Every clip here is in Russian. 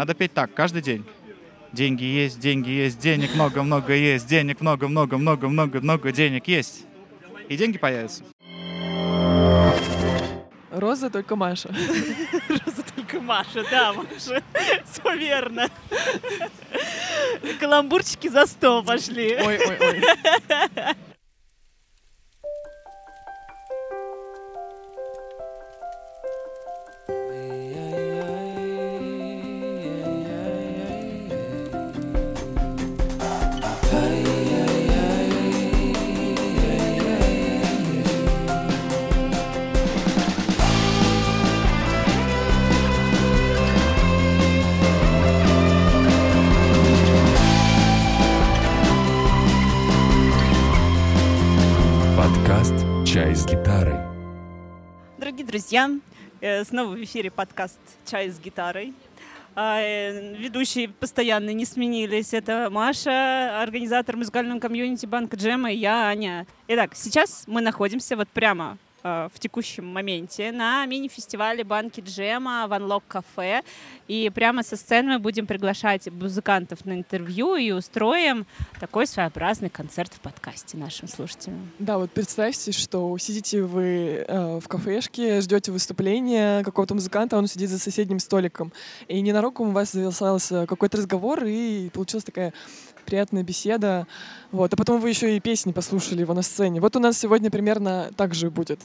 Надо петь так каждый день. Деньги есть, деньги есть, денег много-много есть, денег много-много-много-много-много денег есть. И деньги появятся. Роза только Маша. Роза только Маша, да, Маша. Все верно. Каламбурчики за стол пошли. Ой, ой, ой. Друзья, э, снова в эфире подкаст «Чай с гитарой». А, э, Ведущие постоянно не сменились. Это Маша, организатор музыкального комьюнити Банка Джема, и я, Аня. Итак, сейчас мы находимся вот прямо в текущем моменте на мини-фестивале Банки Джема в Unlock Кафе. И прямо со сцены мы будем приглашать музыкантов на интервью и устроим такой своеобразный концерт в подкасте нашим слушателям. Да, вот представьте, что сидите вы э, в кафешке, ждете выступления какого-то музыканта, он сидит за соседним столиком. И ненароком у вас завязался какой-то разговор, и получилась такая приятная беседа. Вот. А потом вы еще и песни послушали его на сцене. Вот у нас сегодня примерно так же будет.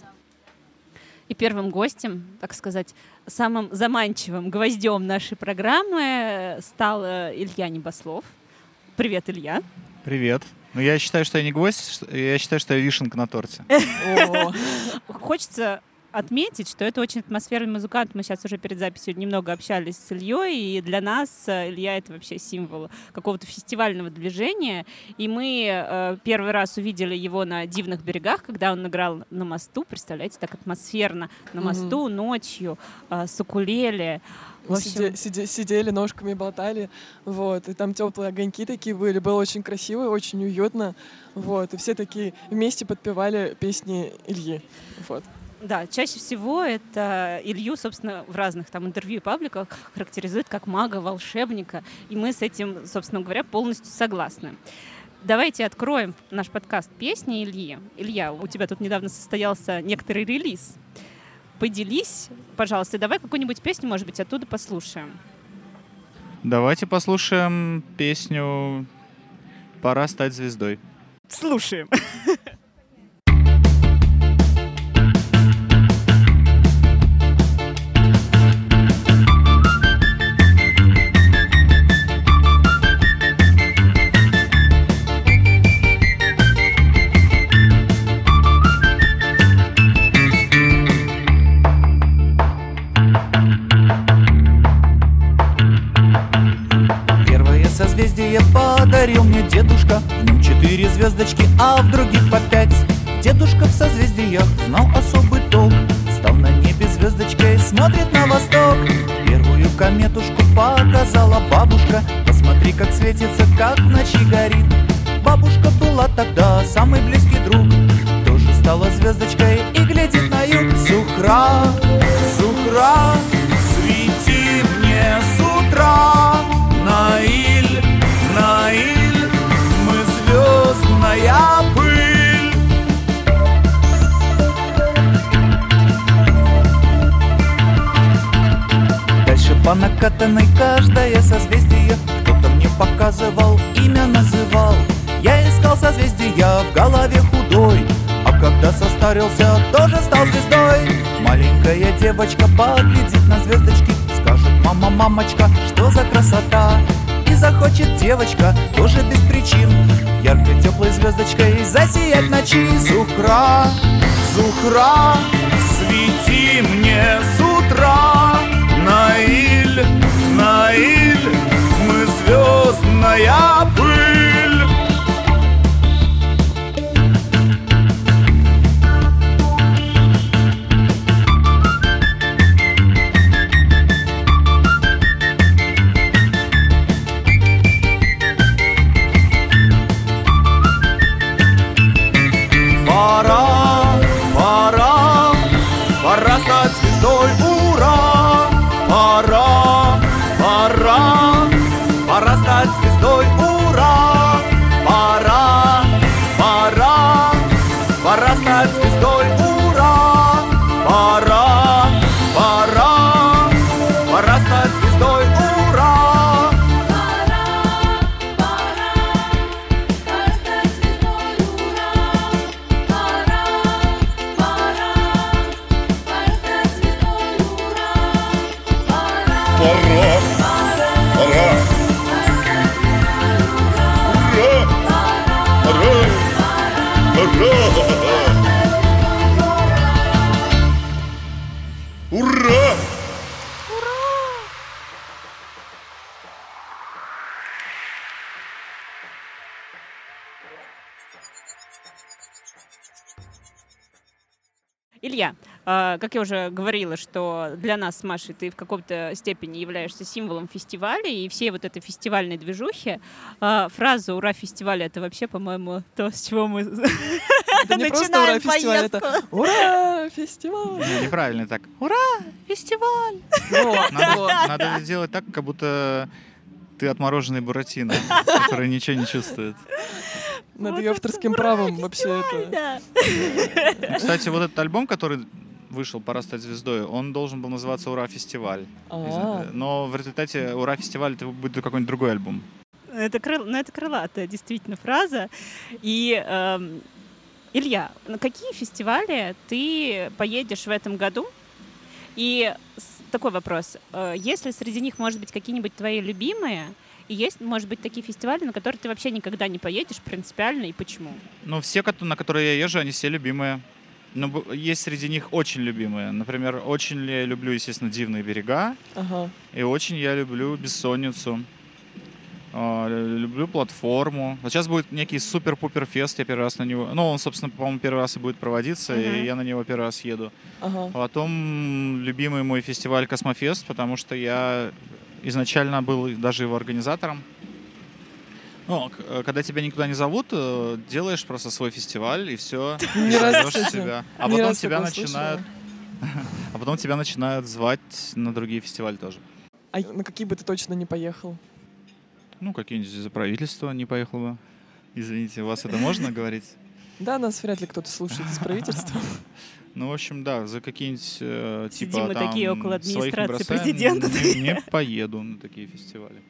И первым гостем, так сказать, самым заманчивым гвоздем нашей программы стал э, Илья Небослов. Привет, Илья. Привет. Ну, я считаю, что я не гвоздь, я считаю, что я вишенка на торте. Хочется отметить, что это очень атмосферный музыкант. Мы сейчас уже перед записью немного общались с Ильей, и для нас э, Илья — это вообще символ какого-то фестивального движения. И мы э, первый раз увидели его на «Дивных берегах», когда он играл на мосту. Представляете, так атмосферно. На мосту ночью, э, с укулеле. Сиде- сиде- сидели, ножками болтали, вот, и там теплые огоньки такие были, было очень красиво, очень уютно, вот, и все такие вместе подпевали песни Ильи, вот. Да, чаще всего это Илью, собственно, в разных там интервью и пабликах характеризуют как мага, волшебника, и мы с этим, собственно говоря, полностью согласны. Давайте откроем наш подкаст «Песни Ильи». Илья, у тебя тут недавно состоялся некоторый релиз. Поделись, пожалуйста, давай какую-нибудь песню, может быть, оттуда послушаем. Давайте послушаем песню «Пора стать звездой». Слушаем. звездочки, а в других по пять Дедушка в созвездиях знал особый толк Стал на небе звездочкой, смотрит на восток. Первую кометушку показала бабушка. Посмотри, как светится, как в ночи горит. Бабушка была тогда самый близкий друг. Тоже стала звездочкой и глядит на юг. Зухра, Зухра, свети мне с утра по накатанной каждое созвездие Кто-то мне показывал, имя называл. Я искал созвездия в голове худой А когда состарился, тоже стал звездой. Маленькая девочка поглядит на звездочки Скажет, мама, мамочка, что за красота? И захочет девочка, тоже без причин Яркой теплой звездочкой засиять ночи Зухра, Зухра, свети мне с 我要。Как я уже говорила, что для нас с Машей ты в каком-то степени являешься символом фестиваля и всей вот этой фестивальной движухи. А, фраза «Ура, фестиваль» — это вообще, по-моему, то, с чего мы Это не просто ура начинаем фестиваль, это поездку. ура фестиваль. Ну, Неправильно так. Ура, фестиваль! Вот, Надо, надо сделать так, как будто ты отмороженный Буратино, который ничего не чувствует. Над Вот ее авторским правом вообще это. Ну, Кстати, вот этот альбом, который вышел «Пора стать звездой», он должен был называться «Ура, фестиваль». А, Но в результате «Ура, фестиваль» это будет какой-нибудь другой альбом. Это, крыл, ну, это крылатая действительно фраза. И, эм, Илья, на какие фестивали ты поедешь в этом году? И такой вопрос. Э, Есть ли среди них, может быть, какие-нибудь твои любимые? И есть, может быть, такие фестивали, на которые ты вообще никогда не поедешь принципиально, и почему? Ну, все, на которые я езжу, они все любимые. Но б- есть среди них очень любимые. Например, очень я люблю, естественно, «Дивные берега», ага. и очень я люблю «Бессонницу». А, лю- Люблю платформу. Вот сейчас будет некий супер-пупер фест, я первый раз на него... Ну, он, собственно, по-моему, первый раз и будет проводиться, Мгм. и я на него первый раз еду. Ага. Потом любимый мой фестиваль «Космофест», потому что я изначально был даже его организатором. Ну, э, когда тебя никуда не зовут, э, делаешь просто свой фестиваль, и все. Не раз, себя. А потом тебя начинают... А потом тебя начинают звать на другие фестивали тоже. А на какие бы ты точно не поехал? Ну, какие-нибудь из-за правительства не поехал бы. Извините, у вас это можно говорить? Да, нас вряд ли кто-то слушает из правительства. Ну, в общем, да, за какие-нибудь э, Сидим типа мы там такие около администрации президента. Не, не поеду на такие фестивали.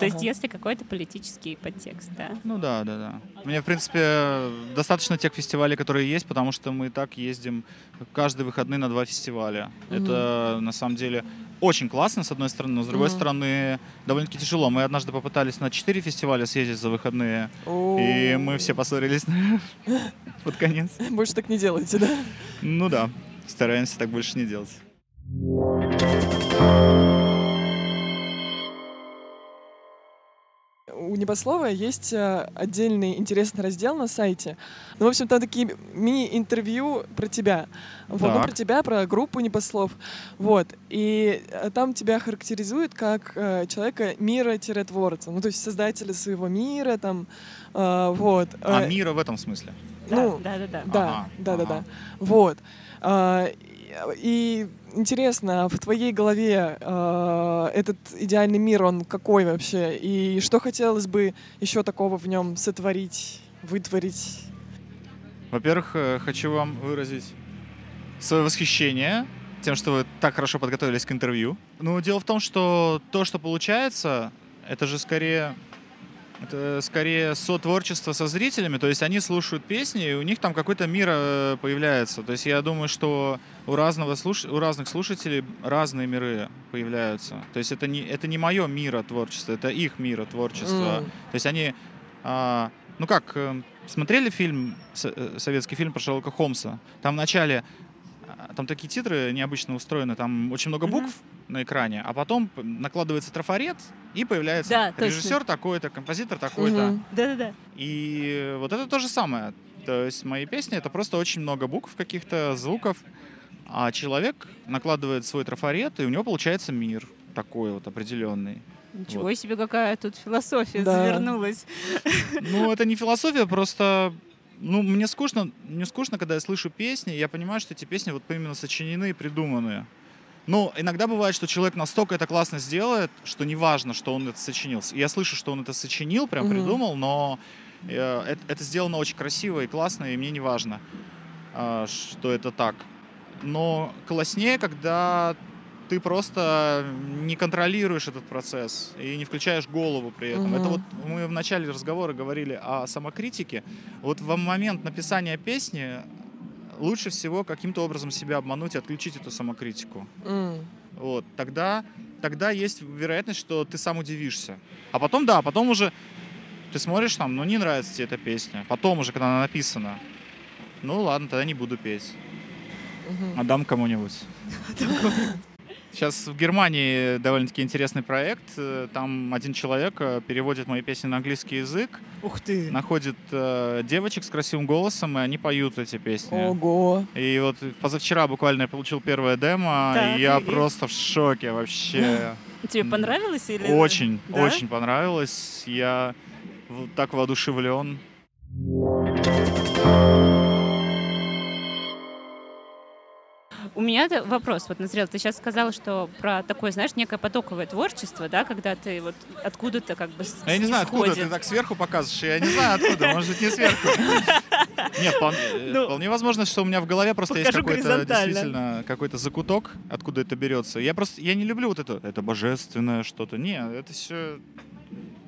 То есть, если какой-то политический подтекст, да? Ну да, да, да. Мне, в принципе, достаточно тех фестивалей, которые есть, потому что мы и так ездим каждые выходные на два фестиваля. Мгм. Это, на самом деле, очень классно, с одной стороны, но с другой Мгм. стороны, довольно-таки тяжело. Мы однажды попытались на четыре фестиваля съездить за выходные, и мы все поссорились под конец. Больше так не делайте, да? Ну да, стараемся так больше не делать. У Небослова есть э, отдельный интересный раздел на сайте. Ну, в общем, там такие мини-интервью про тебя. Вот, ну, Так. про тебя, про группу Небослов. Вот. И э, там тебя характеризуют как э, человека мира-творца. Ну, то есть создателя своего мира, там, э, вот. А Э, мира в этом смысле? Ну, да, да, да. Да, Ага, да, да, ага. да. Вот. И- интересно, в твоей голове а, этот идеальный мир, он какой вообще? И что хотелось бы еще такого в нем сотворить, вытворить? Во-первых, э, хочу вам выразить свое восхищение тем, что вы так хорошо подготовились к интервью. Ну, дело в том, что то, что получается, это же скорее это скорее сотворчество со зрителями, то есть они слушают песни, и у них там какой-то мир э, появляется. То есть я думаю, что у, разного слуш... у разных слушателей разные миры появляются. То есть это не, это не мое мира творчество, это их мира творчества. М. То есть они, а, ну как, э, смотрели фильм, э, советский фильм про Шерлока Холмса? Там в начале, а, там такие титры необычно устроены, там очень много букв на экране, а потом накладывается трафарет, и появляется Да, режиссер такой-то, композитор такой-то. Да-да-да. И вот это то же самое. То есть мои песни — это просто очень много букв, каких-то звуков, а человек накладывает свой трафарет, и у него получается мир такой вот определенный. Ничего себе, какая тут философия Да. завернулась. Ну, это не философия, просто... Ну, мне скучно, мне скучно, когда я слышу песни, я понимаю, что эти песни вот именно сочинены и придуманы. Ну, иногда бывает, что человек настолько это классно сделает, что неважно, что он это сочинил. Я слышу, что он это сочинил, прям Мгм. придумал, но э, это, это сделано очень красиво и классно, и мне не важно, а, что это так. Но класснее, когда ты просто не контролируешь этот процесс и не включаешь голову при этом. Мгм. Это вот мы в начале разговора говорили о самокритике. Вот в момент написания песни лучше всего каким-то образом себя обмануть и отключить эту самокритику. М. Вот, тогда, тогда есть вероятность, что ты сам удивишься. А потом, да, потом уже ты смотришь там, ну не нравится тебе эта песня. Потом уже, когда она написана, ну ладно, тогда не буду петь. Мгм. Отдам кому-нибудь. Сейчас в Германии довольно-таки интересный проект. Э, Там один человек э, переводит мои песни на английский язык, Ух ты. находит э, девочек с красивым голосом, и они поют эти песни. Ого. И вот позавчера буквально я получил первое демо, Так, и я и- просто в шоке вообще. Тебе понравилось или? Очень, Да? очень понравилось. Я вот так воодушевлен. У меня вопрос вот назрел. Ты сейчас сказала, что про такое, знаешь, некое потоковое творчество, да, когда ты вот откуда-то как бы А Я не знаю, откуда ты так сверху показываешь. Я не знаю, откуда. Может быть, не сверху. Нет, вполне, э, Ну, вполне возможно, что у меня в голове просто есть какой-то действительно какой-то закуток, откуда это берется. Я просто я не люблю вот это, это божественное что-то. Не, это все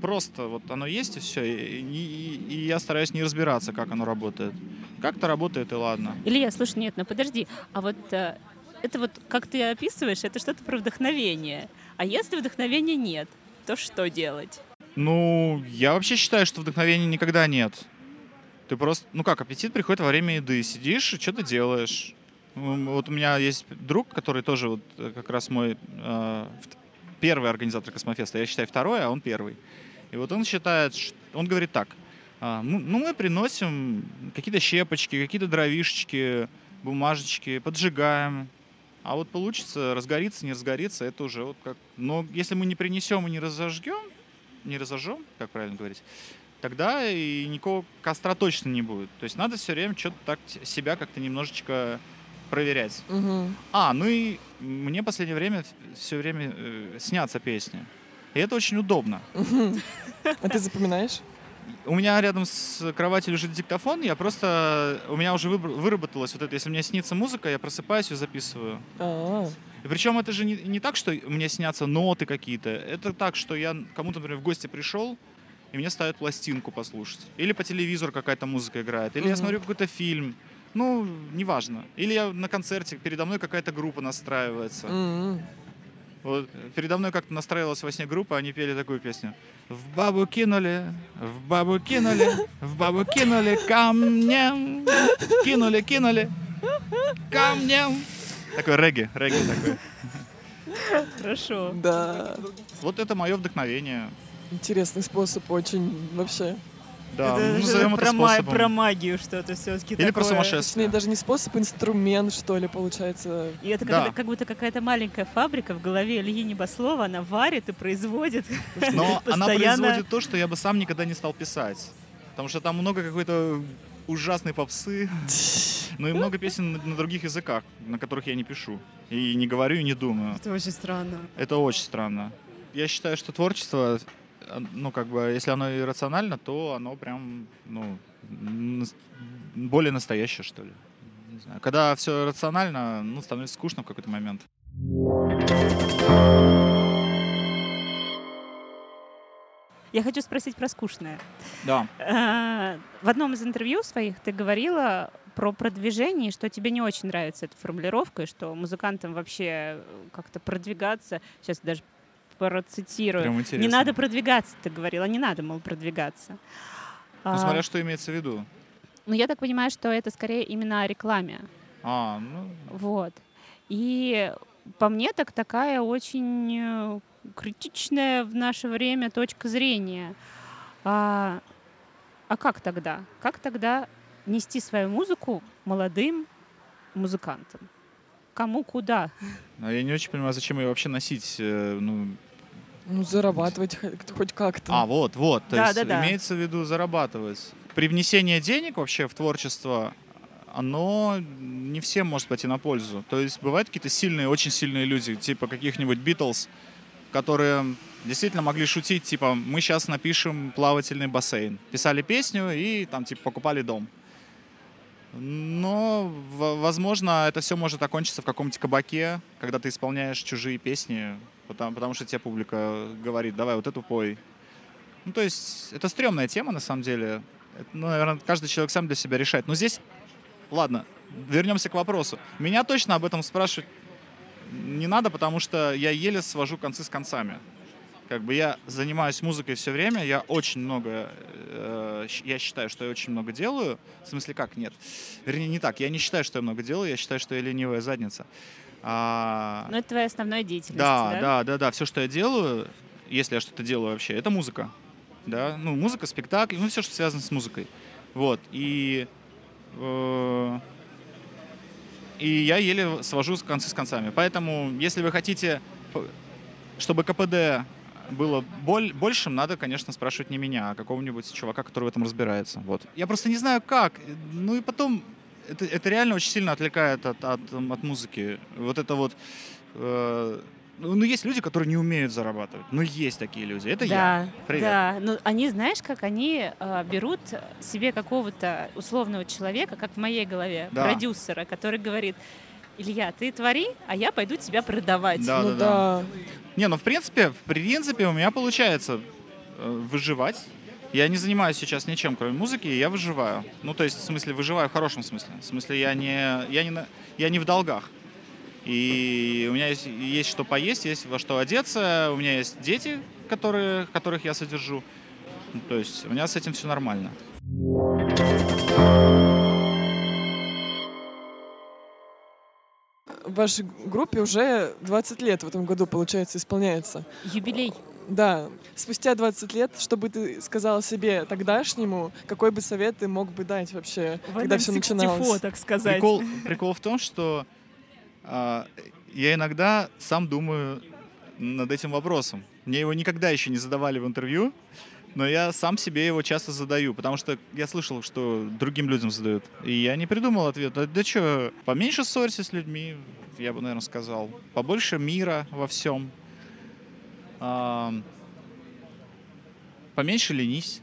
просто вот оно есть и все. И, и- и я стараюсь не разбираться, как оно работает. Как-то работает и ладно. Илья, слушай, нет, ну подожди. А вот э, это вот, как ты описываешь, это что-то про вдохновение. А если вдохновения нет, то что делать? Ну, я вообще считаю, что вдохновения никогда нет. Ты просто, ну как, аппетит приходит во время еды. Сидишь и что-то делаешь. Вот у меня есть друг, который тоже вот э, как раз мой э, первый организатор Космофеста. Я считаю второй, а он первый. И вот он считает, он говорит так. а, ну, ну, мы приносим какие-то щепочки, какие-то дровишечки, бумажечки, поджигаем. А вот получится, разгорится, не разгорится, это уже вот как... Но если мы не принесем и не разожгем, не разожжем, как правильно говорить, тогда и никакого костра точно не будет. То есть надо все время что-то так себя как-то немножечко проверять. Мгм. А, ну и мне в последнее время все время э, снятся песни. И это очень удобно. А ты запоминаешь? У меня рядом с кроватью лежит диктофон, я просто... У меня уже выработалось вот это, если мне снится музыка, я просыпаюсь и записываю. А, И причем это же не, не так, что мне снятся ноты какие-то. Это так, что я кому-то, например, в гости пришел, и мне ставят пластинку послушать. Или по телевизору какая-то музыка играет. Или я смотрю какой-то фильм. Ну, неважно. Или я на концерте, передо мной какая-то группа настраивается. м. Вот, передо мной как-то настраивалась во сне группа, они пели такую песню. В бабу кинули, в бабу кинули, в бабу кинули камнем. Кинули, кинули, камнем. Такой регги, регги такой. Хорошо. Да. Вот это мое вдохновение. Интересный способ очень вообще. Да, это ну, назовем это про, ма- про магию что-то все-таки Или про Точнее, сумасшествие. даже не способ, инструмент, что ли, получается. И это Да. как, как будто какая-то маленькая фабрика в голове Ильи Небослова, она варит и производит. Но она производит то, что я бы сам никогда не стал писать. Потому что там много какой-то ужасной попсы, ну и много песен на, на других языках, на которых я не пишу. И не говорю, и не думаю. Это очень странно. Это очень странно. Я считаю, что творчество, ну, как бы, если оно иррационально, то оно прям, ну, более настоящее, что ли. Не знаю. Когда все рационально, ну, становится скучно в какой-то момент. Я хочу спросить про скучное. Да. Э, В одном из интервью своих ты говорила про продвижение, что тебе не очень нравится эта формулировка, и что музыкантам вообще э, как-то продвигаться, сейчас даже процитирую, Прям не надо продвигаться, ты говорила, не надо, мол, продвигаться. Ну, А, смотря что имеется в виду. ну, я так понимаю, что это скорее именно о рекламе. А, ну, Вот. И по мне так такая очень э, критичная в наше время точка зрения. А, а как тогда? Как тогда нести свою музыку молодым музыкантам? Кому куда? а я не очень понимаю, зачем ее вообще носить. э, Ну, Ну, зарабатывать хоть хоть как-то. а, вот, вот. То Да, есть да, да. имеется в виду зарабатывать. При внесении денег вообще в творчество, оно не всем может пойти на пользу. То есть бывают какие-то сильные, очень сильные люди, типа каких-нибудь Битлз, которые действительно могли шутить, типа, мы сейчас напишем плавательный бассейн. Писали песню и там, типа, покупали дом. Но, возможно, это все может окончиться в каком-нибудь кабаке, когда ты исполняешь чужие песни, потому, потому что тебе публика говорит, давай вот эту пой. Ну, то есть, это стрёмная тема, на самом деле. Это, ну, наверное, каждый человек сам для себя решает. Но здесь, ладно, вернемся к вопросу. Меня точно об этом спрашивать не надо, потому что я еле свожу концы с концами. Как бы я занимаюсь музыкой все время, я очень много, э, я считаю, что я очень много делаю. В смысле, как? Нет. Вернее, не так. Я не считаю, что я много делаю, я считаю, что я ленивая задница. А, Ну, это твоя основная деятельность, да, да? да, да, да. Все, что я делаю, если я что-то делаю вообще, это музыка. Да, ну, музыка, спектакль, ну, все, что связано с музыкой. Вот. И, э, и я еле свожу с концы с концами. Поэтому, если вы хотите, чтобы КПД было боль, большим, надо, конечно, спрашивать не меня, а какого-нибудь чувака, который в этом разбирается. Вот. Я просто не знаю, как. Ну и потом, это, это реально очень сильно отвлекает от, от, от музыки. Вот это вот... э, ну, ну, есть люди, которые не умеют зарабатывать. Ну, есть такие люди. Это да, я. Привет. Да, ну они, знаешь, как они э, берут себе какого-то условного человека, как в моей голове, Да. продюсера, который говорит, Илья, ты твори, а я пойду тебя продавать. Да, ну да, да. да. Не, ну в принципе, в принципе у меня получается э, выживать. Я не занимаюсь сейчас ничем, кроме музыки, и я выживаю. Ну, то есть, в смысле, выживаю в хорошем смысле. В смысле, я не, я не, я не в долгах. И у меня есть, есть что поесть, есть во что одеться, у меня есть дети, которые, которых я содержу. Ну, То есть у меня с этим все нормально. Вашей группе уже 20 лет в этом году, получается, исполняется. Юбилей. Да. Спустя 20 лет, что бы ты сказала себе тогдашнему, какой бы совет ты мог бы дать вообще, когда все начиналось? так сказать. Прикол, прикол в том, что а, я иногда сам думаю над этим вопросом. Мне его никогда еще не задавали в интервью, но я сам себе его часто задаю, потому что я слышал, что другим людям задают. И я не придумал ответ. Да, да что, поменьше ссорься с людьми, я бы, наверное, сказал. Побольше мира во всем. А, поменьше ленись.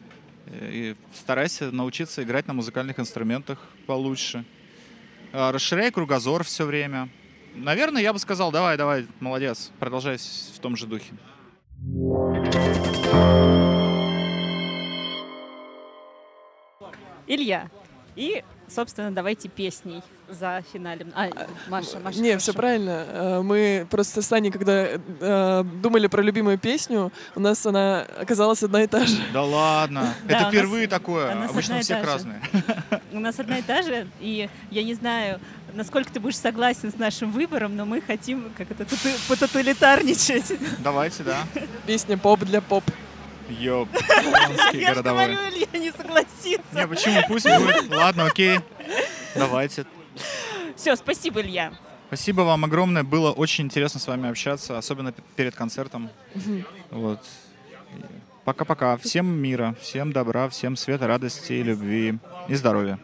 И старайся научиться играть на музыкальных инструментах получше. А, Расширяй кругозор все время. Наверное, я бы сказал, давай, давай, молодец, продолжай в том же духе. Илья. И, собственно, давайте песней за финалем. А, Маша, Маша. Не, хорошо. все правильно. Э, Мы просто с Аней, когда э, думали про любимую песню, у нас она оказалась одна и та же. Да ладно, это впервые такое. у нас Обычно одна у и всех разные. У нас одна и та же, и я не знаю, насколько ты будешь согласен с нашим выбором, но мы хотим как это пототалитарничать. Давайте, да. Песня «Поп для поп». Ёп, Я же говорю, Илья не согласится. Не, почему? Пусть будет. Ладно, окей. Давайте. Все, спасибо, Илья. Спасибо вам огромное. Было очень интересно с вами общаться, особенно п- перед концертом. Вот. И Пока-пока. Всем мира, всем добра, всем света, радости, любви и здоровья.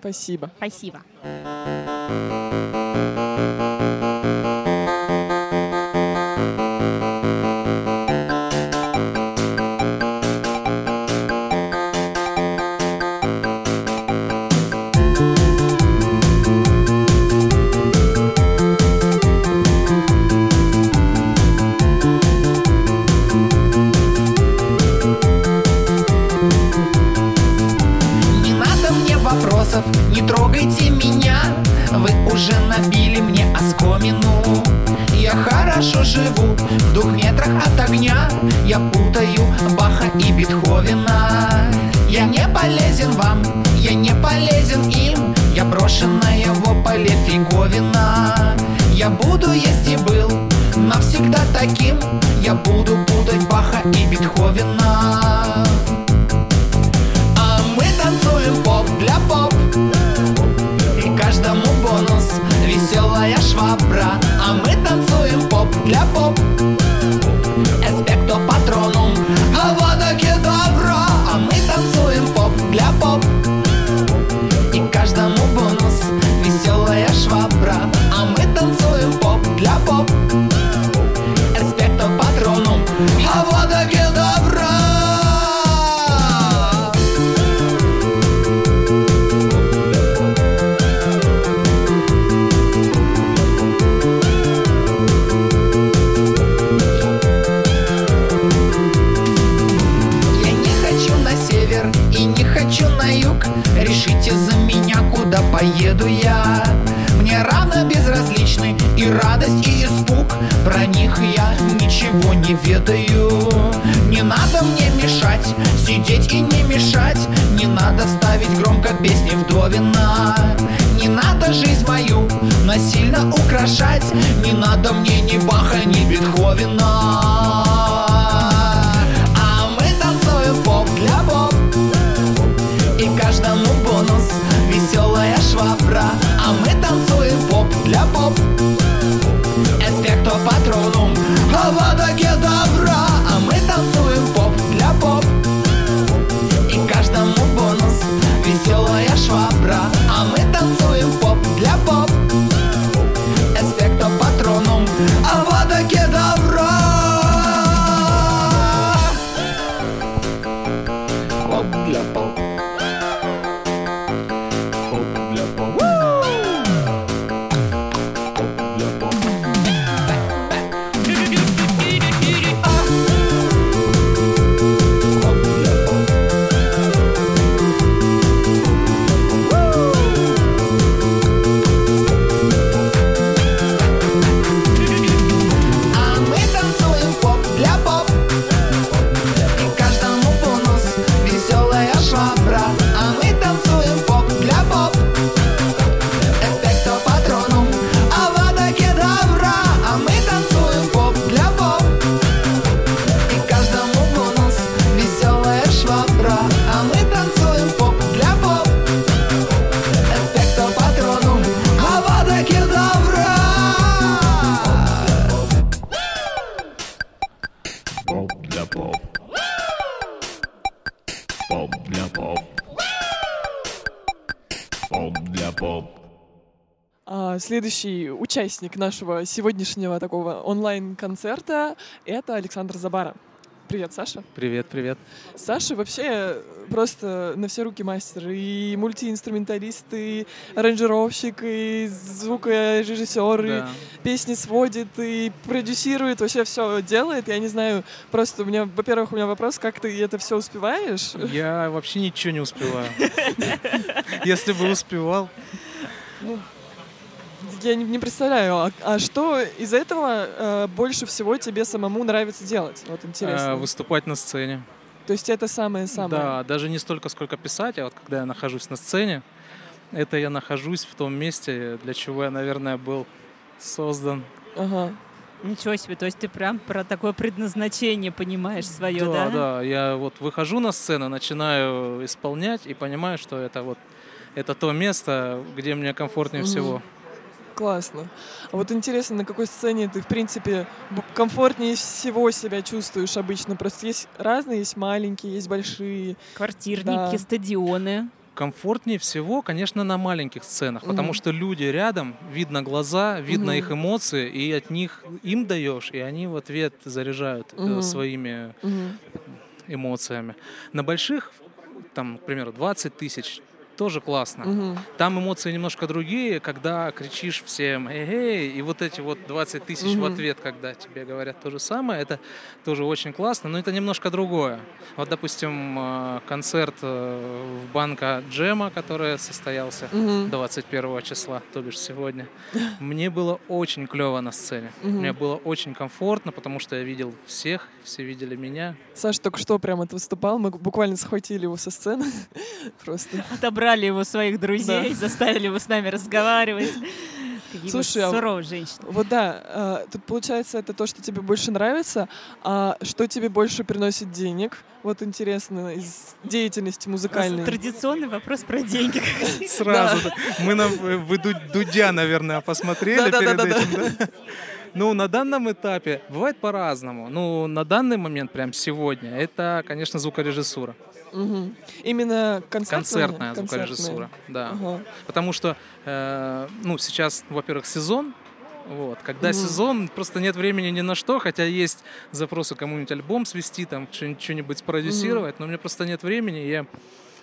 Спасибо. Спасибо. Вам, я не полезен им Я брошенная в ополе фиговина. Я буду есть и был навсегда таким. Я буду путать Баха и Бетховена следующий участник нашего сегодняшнего такого онлайн-концерта — это Александр Забара. Привет, Саша. Привет, привет. Саша вообще просто на все руки мастер. И мультиинструменталист, и аранжировщик, и звукорежиссер, и Да. песни сводит, и продюсирует, вообще все делает. Я не знаю, просто у меня, во-первых, у меня вопрос, как ты это все успеваешь? Я вообще ничего не успеваю. Если бы успевал, Я не, не представляю, а, а что из этого э, больше всего тебе самому нравится делать? Вот интересно. э, выступать на сцене. То есть это самое-самое. Да, даже не столько, сколько писать, а вот когда я нахожусь на сцене, это я нахожусь в том месте, для чего я, наверное, был создан. Ага. Ничего себе, то есть ты прям про такое предназначение понимаешь свое, да, да? да. Я вот выхожу на сцену, начинаю исполнять и понимаю, что это вот это то место, где мне комфортнее Мгм. всего. Классно. А вот интересно, на какой сцене ты, в принципе, комфортнее всего себя чувствуешь обычно? Просто есть разные, есть маленькие, есть большие. Квартирники, Да. стадионы. Комфортнее всего, конечно, на маленьких сценах, потому Мгм. что люди рядом, видно глаза, видно Мгм. их эмоции, и от них им даешь, и они в ответ заряжают э, Мгм. своими Мгм. эмоциями. На больших, там, к примеру, 20 тысяч, тоже классно. Мгм. Там эмоции немножко другие, когда кричишь всем «эй-эй», и вот эти вот 20 тысяч в Мгм. ответ, когда тебе говорят то же самое, это тоже очень классно, но это немножко другое. Вот, допустим, э, концерт э, в банка Джема, который состоялся Мгм. 21 числа, то бишь сегодня, мне было очень клево на сцене. Мгм. Мне было очень комфортно, потому что я видел всех, все видели меня. Саша только что прям это выступал, мы буквально схватили его со сцены. Просто. Отобрали его своих друзей, заставили его с нами разговаривать. Какие Слушай, а- суровые женщины. Вот да, э, тут получается это то, что тебе больше нравится, а что тебе больше приносит денег? Вот интересно, из деятельности музыкальной. Традиционный вопрос про деньги. Сразу. да. Мы на, вы Ду- Дудя, наверное, посмотрели перед Да-да-да-да-да. этим, да? Ну, на данном этапе бывает по-разному. Ну, на данный момент, прям сегодня, это, конечно, звукорежиссура. Мгм. Именно концертная? Концертная звукорежиссура, да. Ага. Потому что, э, ну, сейчас, во-первых, сезон, вот. Когда Мгм. сезон, просто нет времени ни на что, хотя есть запросы кому-нибудь альбом свести, там, что- что-нибудь спродюсировать, но мне просто нет времени, я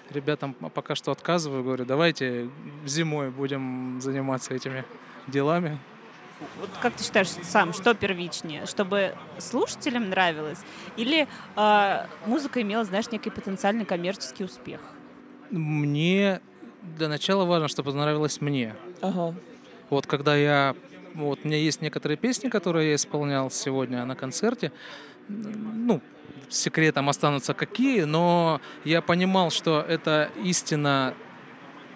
ребятам пока что отказываю, говорю, давайте зимой будем заниматься этими делами. Вот как ты считаешь сам, что первичнее? Чтобы слушателям нравилось? Или а, музыка имела, знаешь, некий потенциальный коммерческий успех? Мне для начала важно, чтобы понравилось мне. Ага. Вот когда я... Вот у меня есть некоторые песни, которые я исполнял сегодня на концерте, ну, секретом останутся какие, но я понимал, что это истинно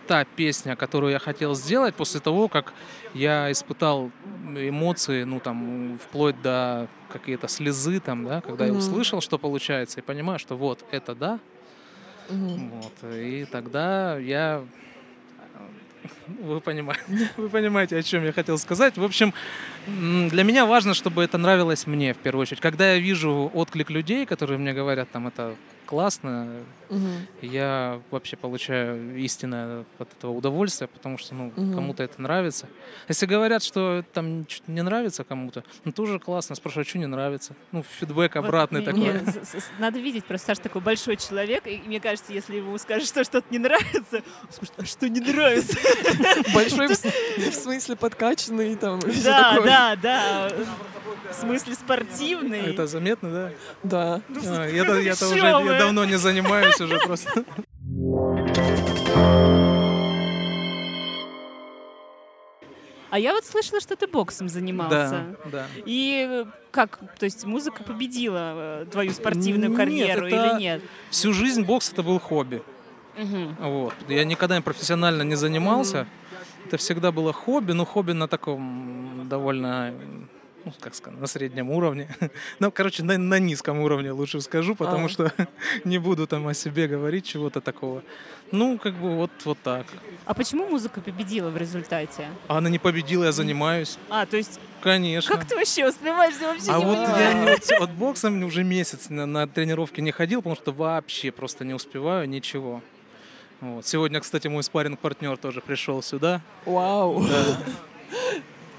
та песня, которую я хотел сделать после того, как я испытал эмоции, ну там, вплоть до какие-то слезы там, да, когда я Мгм. услышал, что получается, и понимаю, что вот это да, Мгм. вот, и тогда я вы понимаете, вы понимаете, о чем я хотел сказать. В общем, для меня важно, чтобы это нравилось мне в первую очередь. Когда я вижу отклик людей, которые мне говорят, там это классно, Мгм. я вообще получаю истинное от этого удовольствие, потому что ну, Мгм. кому-то это нравится. Если говорят, что там что-то не нравится кому-то, ну тоже классно. Спрашиваю, а что не нравится? Ну, фидбэк Вот обратный мне- такой. мне с- Надо видеть, просто Саша такой большой человек, и мне кажется, если ему скажешь, что что-то не нравится, он скажет, а что не нравится? Большой в, смысле подкачанный там. Да, да, да. В смысле спортивный. Это заметно, да? Да. А, Я-то уже давно не занимаюсь уже просто. А я вот слышала, что ты боксом занимался. Да, да. И как, то есть музыка победила э, твою спортивную Нет, карьеру это- или нет? Всю жизнь бокс это был хобби. Мгм. Вот. Я никогда им профессионально не занимался. Это всегда было хобби, но хобби на таком довольно, ну, как сказать, на среднем уровне. Ну, короче, на, на низком уровне лучше скажу, потому А. что не буду там о себе говорить чего-то такого. Ну, как бы вот, вот так. А почему музыка победила в результате? А она не победила, я занимаюсь. А, то есть, Конечно. как ты вообще успеваешь? Я вообще А не вот понимаю. я вот, от боксом уже месяц на, на тренировки не ходил, потому что вообще просто не успеваю ничего. Вот. Сегодня, кстати, мой спарринг партнер тоже пришел сюда. Вау. Да.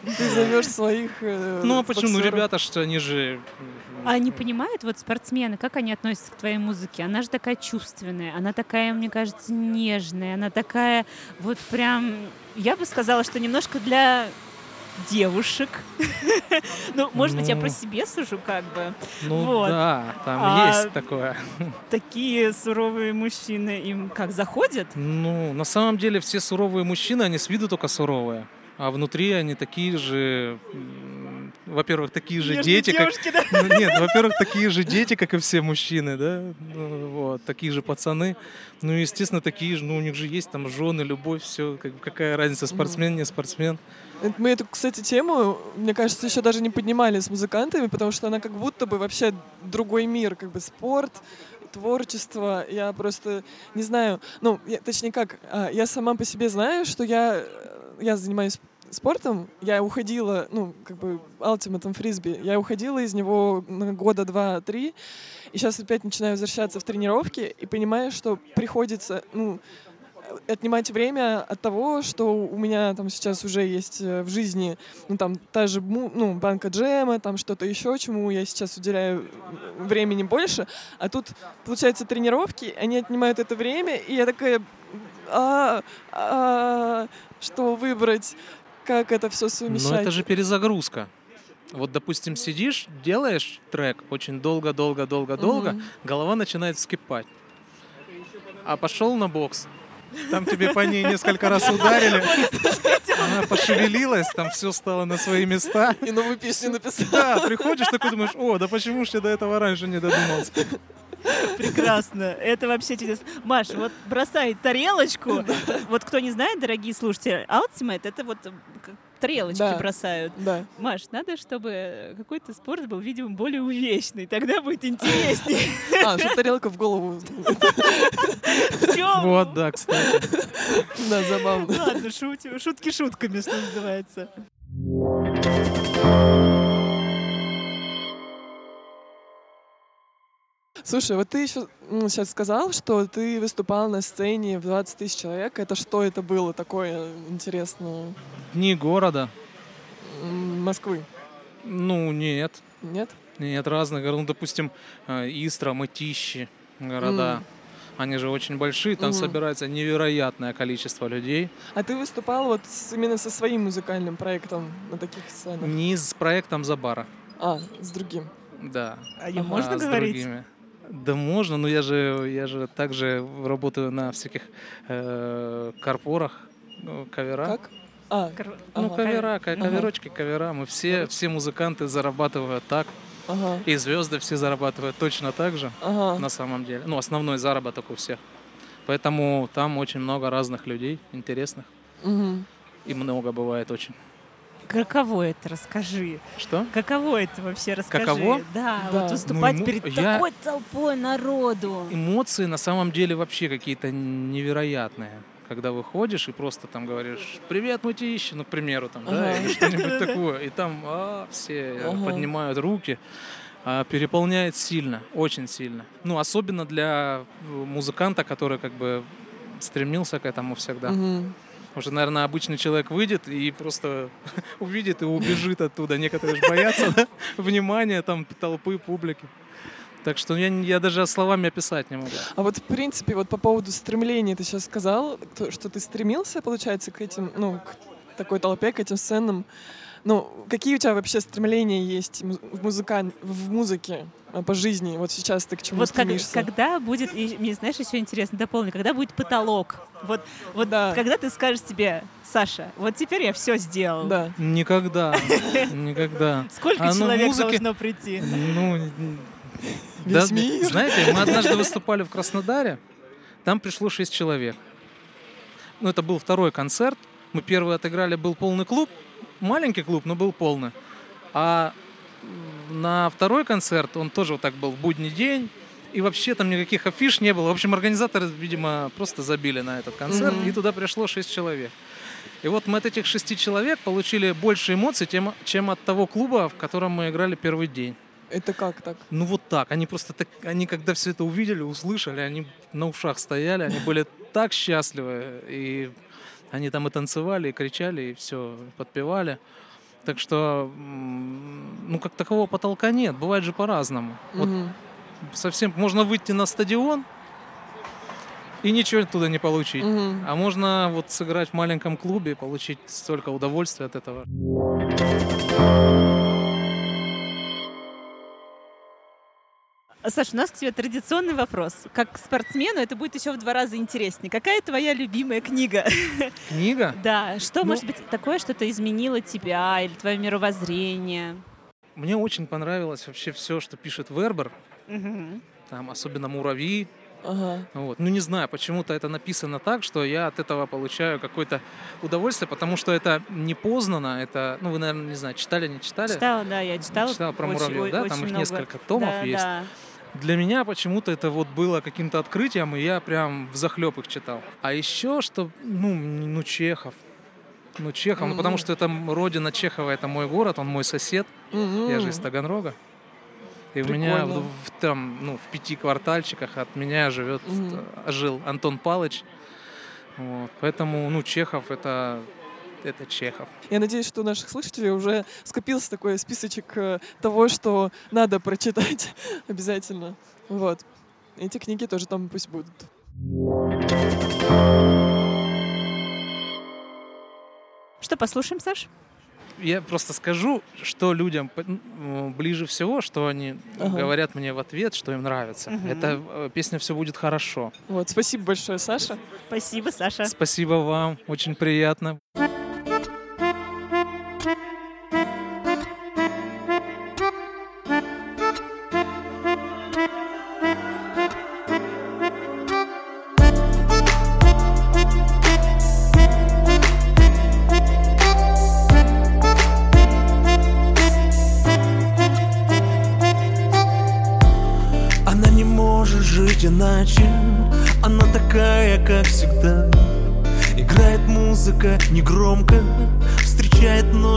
Ты зовешь своих э, Ну а почему? Ну ребята, что они же... А они понимают, вот спортсмены, как они относятся к твоей музыке? Она же такая чувственная, она такая, мне кажется, нежная, она такая вот прям, я бы сказала, что немножко для девушек. Ну, может быть, я Ну. про себя сужу как бы. Ну Вот. да, там А- есть такое. Такие суровые мужчины им как заходят? Ну, на самом деле все суровые мужчины, они с виду только суровые. А внутри они такие же, во-первых, такие же Нежные дети, как... да? Ну, нет, во-первых, такие же дети, как и все мужчины, да, Ну, вот, такие же пацаны. Ну, естественно, такие же, ну, у них же есть там жены, любовь, все, как, какая разница, спортсмен, не спортсмен. Мы эту, кстати, тему, мне кажется, еще даже не поднимали с музыкантами, потому что она как будто бы вообще другой мир, как бы спорт, творчество. Я просто не знаю, ну, я- точнее как, а, я сама по себе знаю, что я, э, я занимаюсь спортом, я уходила, ну, как бы, ультиматом фрисби, я уходила из него на года два-три, и сейчас опять начинаю возвращаться в тренировки и понимаю, что приходится, ну, отнимать время от того, что у меня там сейчас уже есть э, в жизни, ну там та же ну, банка джема, там что-то еще, чему я сейчас уделяю времени больше, а тут получается тренировки, они отнимают это время, и я такая, а, а, что выбрать, как это все совмещать? Но это же перезагрузка. Вот, допустим, сидишь, делаешь трек очень долго-долго-долго-долго, Мгм. голова начинает вскипать. А пошел на бокс, там тебе по ней несколько раз ударили, она пошевелилась, там все стало на свои места. И новую песню написала. Да, приходишь такой думаешь, о, да почему ж я до этого раньше не додумался? Прекрасно. Это вообще чудесно. Маш, вот бросай тарелочку. Вот кто не знает, дорогие слушатели, Ultimate это вот как тарелочки Да. бросают. Да. Маш, надо, чтобы какой-то спорт был, видимо, более увечный. Тогда будет интереснее. А, что тарелка в голову. Вот, да, кстати. Да, забавно. Ладно. Шутки шутками, что называется. Слушай, вот ты еще сейчас сказал, что ты выступал на сцене в 20 тысяч человек. Это что это было такое интересное? Дни города. Москвы? Ну, нет. Нет? Нет, разных городов. Ну, допустим, э, Истра, Мытищи, города. Они же очень большие, там Мгм. собирается невероятное количество людей. А ты выступал вот с- именно со своим музыкальным проектом на таких сценах? Не с проектом Забара. А, с другим. Да. А Ага. можно а с говорить? другими. Да можно, но я же, я же также работаю на всяких э, карпорах, ну, кавера. Как? А, Кор- Ну, Ага. кавера, ка- Ага. каверочки, кавера. Мы все, все музыканты зарабатывают так. Ага. И звезды все зарабатывают точно так же, Ага. на самом деле. Ну, основной заработок у всех. Поэтому там очень много разных людей, интересных. Мгм. И много бывает очень. Каково это, расскажи. Что? Каково это вообще, расскажи. Каково? Да, Да. вот выступать Ну, ему- перед я- такой толпой народу. Эмоции на самом деле вообще какие-то невероятные. Когда выходишь и просто там говоришь «Привет, мутищи», ну, к примеру, там, да, или что-нибудь такое. И там а, все Ага. поднимают руки. А, переполняет сильно, очень сильно. Ну, особенно для э, музыканта, который как бы стремился к этому всегда. Мгм. Что, наверное, обычный человек выйдет и просто увидит и убежит оттуда. Некоторые же боятся внимания там толпы, публики. Так что я, я даже словами описать не могу. А вот в принципе, вот по поводу стремления ты сейчас сказал, то, что ты стремился, получается, к этим, ну, к такой толпе, к этим сценам. Ну, какие у тебя вообще стремления есть в, музыкан... в музыке а, по жизни? Вот сейчас ты к чему Вот как- стремишься? когда будет, и мне знаешь, еще интересно, дополню, когда будет потолок? Вот, вот Да. когда ты скажешь себе, Саша, вот теперь я все сделал. Да. Никогда. Никогда. Сколько А, ну, человек музыки- должно прийти? Ну, да, мир. знаете, мы однажды выступали в Краснодаре, там пришло шесть человек. Ну, это был второй концерт. Мы первый отыграли, был полный клуб. Маленький клуб, но был полный. А на второй концерт, он тоже вот так был в будний день, и вообще там никаких афиш не было. В общем, организаторы, видимо, просто забили на этот концерт, Мгм. и туда пришло шесть человек. И вот мы от этих шести человек получили больше эмоций, тем- чем от того клуба, в котором мы играли первый день. Это как так? Ну вот так. Они просто так, они когда все это увидели, услышали, они на ушах стояли, они были так счастливы, и они там и танцевали, и кричали, и все, подпевали. Так что, ну как такового потолка нет, бывает же по-разному. Вот Мгм. совсем можно выйти на стадион и ничего оттуда не получить. Мгм. А можно вот сыграть в маленьком клубе и получить столько удовольствия от этого. Саша, у нас к тебе традиционный вопрос. Как к спортсмену это будет еще в два раза интереснее. Какая твоя любимая книга? Книга? Да, что Ну- может быть такое, что-то изменило тебя или твое мировоззрение? Мне очень понравилось вообще все, что пишет Вербер. Мгм. Там особенно муравьи. Ага. Вот. Ну, не знаю, почему-то это написано так, что я от этого получаю какое-то удовольствие, потому что это непознанно, это, ну, вы, наверное, не знаю, читали, не читали? Читала, да, я читала. Читала про Очень- муравьев, да? очень Там их много. несколько томов Да, есть. да. Для меня почему-то это вот было каким-то открытием, и я прям в захлеб их читал. А еще, что, ну, ну, Чехов. Ну, Чехов, ну, потому что это родина Чехова, это мой город, он мой сосед. Я же из. Таганрога. И у меня Прикольно. в, в там, ну, в пяти квартальчиках от меня живет, Мгм. э, жил Антон Палыч. Вот. Поэтому, ну, Чехов это, это Чехов. Я надеюсь, что у наших слушателей уже скопился такой списочек э, того, что надо прочитать обязательно. Вот. Эти книги тоже там пусть будут. Что, послушаем, Саш? Я просто скажу, что людям ближе всего, что они Ага. говорят мне в ответ, что им нравится. Мгм. Это э, песня «Все будет хорошо». Вот. Спасибо большое, Саша. Спасибо, Саша. Спасибо вам, очень приятно. Она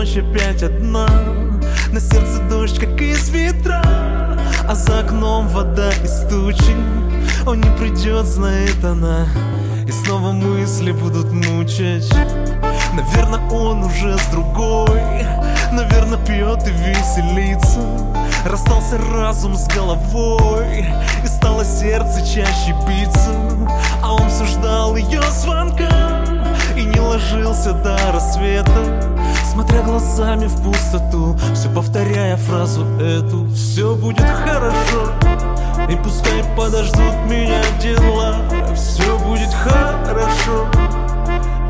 ночь опять одна. На сердце дождь, как из ветра А за окном вода из тучи. Он не придет, знает она И снова мысли будут мучать. Наверное, он уже с другой Наверное, пьет и веселится. Расстался разум с головой И стало сердце чаще биться. А он все ждал ее звонка. И ложился до рассвета Смотря глазами в пустоту Все повторяя фразу эту. Все будет хорошо И пускай подождут меня дела. Все будет хорошо.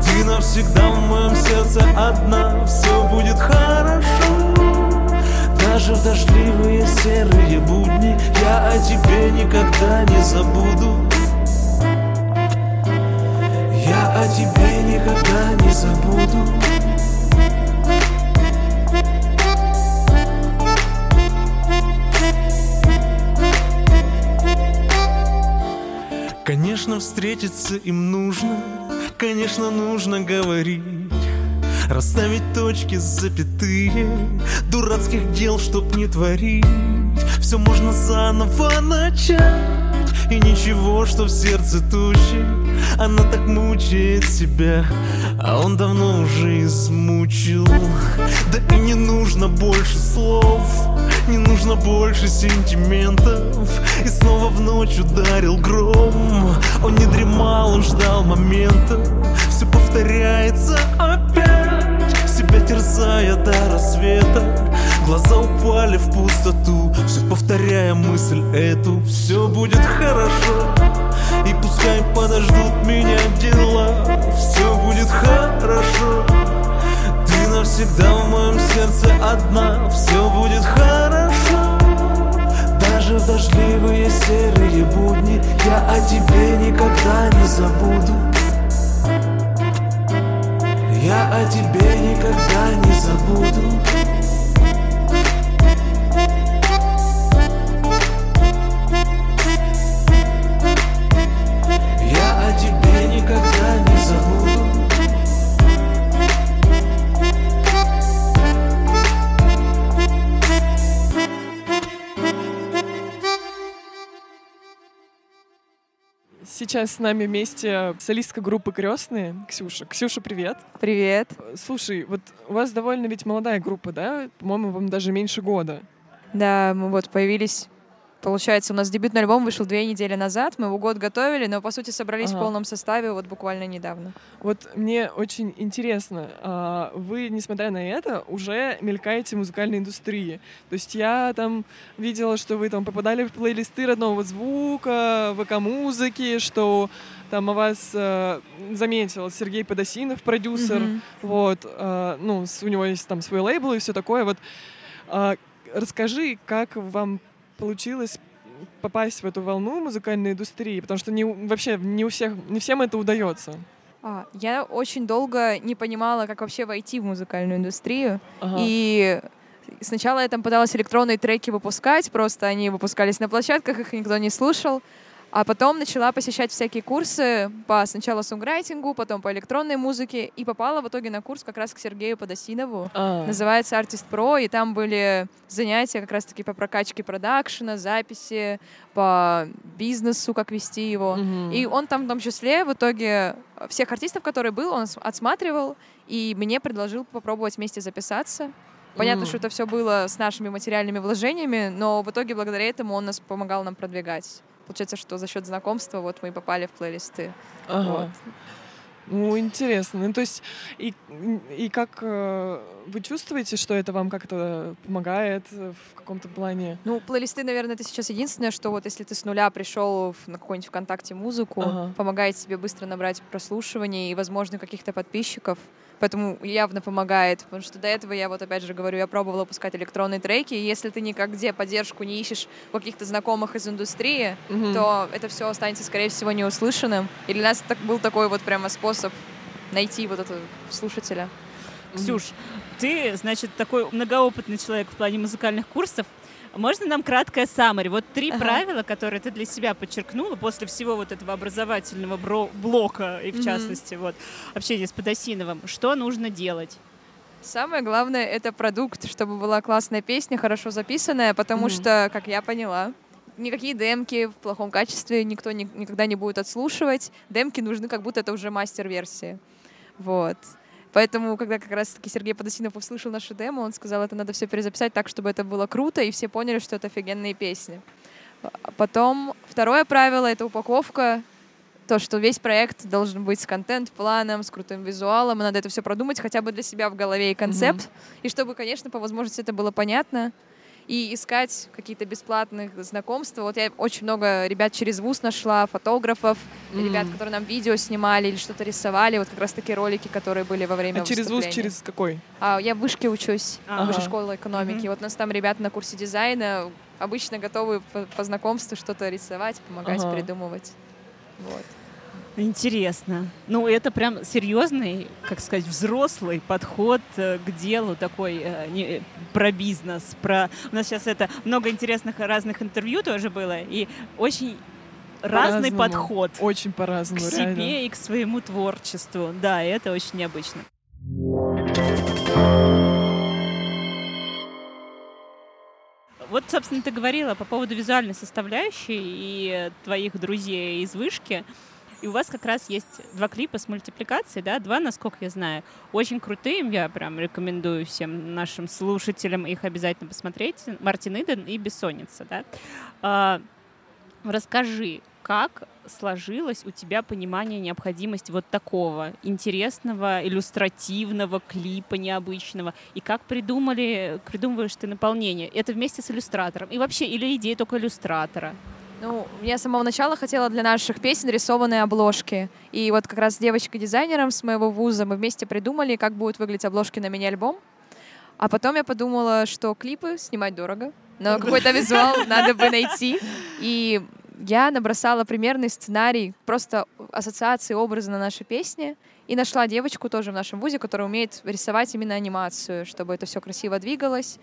Ты навсегда в моем сердце одна. Все будет хорошо. Даже в дождливые серые будни Я о тебе никогда не забуду о тебе никогда не забуду Конечно, встретиться им нужно, конечно, нужно говорить. Расставить точки запятые Дурацких дел, чтоб не творить Все можно заново начать И ничего, что в сердце тучи Она так мучает себя. А он давно уже измучил. Да и не нужно больше слов Не нужно больше сентиментов. И снова в ночь ударил гром. Он не дремал, он ждал момента. Все повторяется опять Себя терзая до рассвета Глаза упали в пустоту. Все повторяя мысль эту Все будет хорошо. И пускай подождут меня дела. Все будет хорошо. Ты навсегда в моем сердце одна. Все будет хорошо. Даже в дождливые серые будни Я о тебе никогда не забуду. Я о тебе никогда не забуду Сейчас с нами вместе солистка группы «Крестные» Ксюша. Ксюша, привет. Привет. Слушай, вот у вас довольно ведь молодая группа, да? По-моему, вам даже меньше года. Да, мы вот появились Получается, у нас дебютный альбом вышел две недели назад, мы его год готовили, но, по сути, собрались Ага. в полном составе вот буквально недавно. Вот мне очень интересно, а, вы, несмотря на это, уже мелькаете в музыкальной индустрии. То есть я там видела, что вы там попадали в плейлисты родного звука, ВК-музыки, что там о вас э, заметил Сергей Подосинов, продюсер. Мгм. Вот, а, ну, у него есть там свой лейбл и все такое. Вот а, расскажи, как вам получилось попасть в эту волну музыкальной индустрии, потому что не, вообще не у всех, не всем это удается. А, я очень долго не понимала, как вообще войти в музыкальную индустрию. Ага. И сначала я там пыталась электронные треки выпускать, просто они выпускались на площадках, их никто не слушал. А потом начала посещать всякие курсы по сначала сонграйтингу, потом по электронной музыке, и попала в итоге на курс как раз к Сергею Подосинову. А, Называется Artist Pro, и там были занятия как раз-таки по прокачке продакшена, записи, по бизнесу, как вести его. мгм. И он там в том числе в итоге всех артистов, которые был, он отсматривал, и мне предложил попробовать вместе записаться. Понятно, М. что это все было с нашими материальными вложениями, но в итоге благодаря этому он нас помогал нам продвигать. Получается, что за счет знакомства вот мы и попали в плейлисты. Ага. Вот. Ну, интересно. Ну, то есть, и, и как э, вы чувствуете, что это вам как-то помогает в каком-то плане? Ну, плейлисты, наверное, это сейчас единственное, что вот если ты с нуля пришел в- на какой-нибудь ВКонтакте музыку, Ага. помогает тебе быстро набрать прослушивание и, возможно, каких-то подписчиков. Поэтому явно помогает, потому что до этого я вот опять же говорю, я пробовала выпускать электронные треки, и если ты никогде поддержку не ищешь у каких-то знакомых из индустрии, Мгм. то это все останется, скорее всего, неуслышанным. И для нас так был такой вот прямо способ найти вот этого слушателя. Ксюш, ты, значит, такой многоопытный человек в плане музыкальных курсов. Можно нам краткое саммари? Вот три Ага. правила, которые ты для себя подчеркнула после всего вот этого образовательного бро- блока, и в Мгм. частности, вот, общения с Подосиновым. Что нужно делать? Самое главное — это продукт, чтобы была классная песня, хорошо записанная, потому Мгм. что, как я поняла, никакие демки в плохом качестве никто ни- никогда не будет отслушивать. Демки нужны, как будто это уже мастер-версии. Вот. Поэтому, когда как раз-таки Сергей Подосинов услышал нашу демо, он сказал, это надо все перезаписать так, чтобы это было круто, и все поняли, что это офигенные песни. А Потом второе правило — это упаковка. То, что весь проект должен быть с контент-планом, с крутым визуалом, и надо это все продумать хотя бы для себя в голове и концепт. И чтобы, конечно, по возможности это было понятно. И искать какие-то бесплатных знакомства. Вот я очень много ребят через ВУЗ нашла, фотографов, М. ребят, которые нам видео снимали или что-то рисовали, вот как раз такие ролики, которые были во время А через ВУЗ, через какой? А, я в вышке учусь, Ага. высшей школы экономики. Мгм. Вот у нас там ребята на курсе дизайна обычно готовы по, по знакомству что-то рисовать, помогать Ага. придумывать. Вот. Интересно. Ну, это прям серьезный, как сказать, взрослый подход э, к делу такой э, не- про бизнес, про... У нас сейчас это много интересных разных интервью тоже было, и очень разный По-разному. подход Очень к по-разному, себе реально. и к своему творчеству. Да, это очень необычно. Вот, собственно, ты говорила по поводу визуальной составляющей и э, твоих друзей из вышки. И у вас как раз есть два клипа с мультипликацией, да, два, насколько я знаю. Очень крутые, я прям рекомендую всем нашим слушателям их обязательно посмотреть. Мартин Иден и Бессонница, да. А, расскажи, как сложилось у тебя понимание необходимости вот такого интересного, иллюстративного клипа необычного? И как придумали, придумываешь ты наполнение? Это вместе с иллюстратором? И вообще, или идея только иллюстратора? Ну, я с самого начала хотела для наших песен рисованные обложки. И вот как раз с девочкой-дизайнером с моего вуза мы вместе придумали, как будут выглядеть обложки на мини-альбом. А потом я подумала, что клипы снимать дорого, но какой-то визуал надо бы найти. И я набросала примерный сценарий, просто ассоциации образа на нашей песне. И нашла девочку тоже в нашем вузе, которая умеет рисовать именно анимацию, чтобы это все красиво двигалось.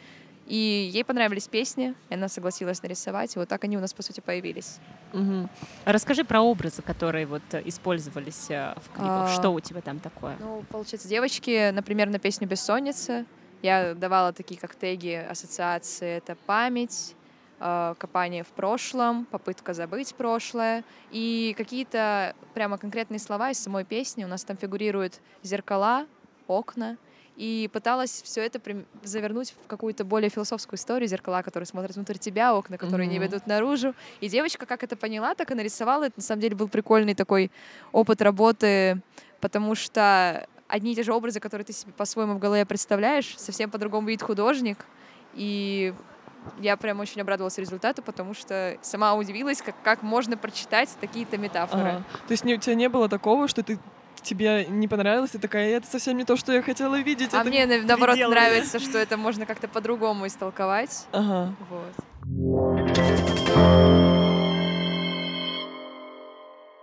И ей понравились песни, и она согласилась нарисовать. И вот так они у нас, по сути, появились. Мгм. Расскажи про образы, которые вот использовались э, в клипах. А, Что у тебя там такое? Ну, получается, девочки, например, на песню «Бессонница» я давала такие как теги, ассоциации. Это память, э, копание в прошлом, попытка забыть прошлое. И какие-то прямо конкретные слова из самой песни. У нас там фигурируют зеркала, окна. И пыталась все это завернуть в какую-то более философскую историю. Зеркала, которые смотрят внутрь тебя, окна, которые не Мгм. ведут наружу. И девочка как это поняла, так и нарисовала. Это на самом деле был прикольный такой опыт работы, потому что одни и те же образы, которые ты себе по-своему в голове представляешь, совсем по-другому видит художник. И я прям очень обрадовалась результату, потому что сама удивилась, как, как можно прочитать такие-то метафоры. Ага. То есть не- у тебя не было такого, что ты тебе не понравилось, ты такая, это совсем не то, что я хотела видеть. А это мне, на- наоборот, нравится, что это можно как-то по-другому истолковать. Ага. Вот.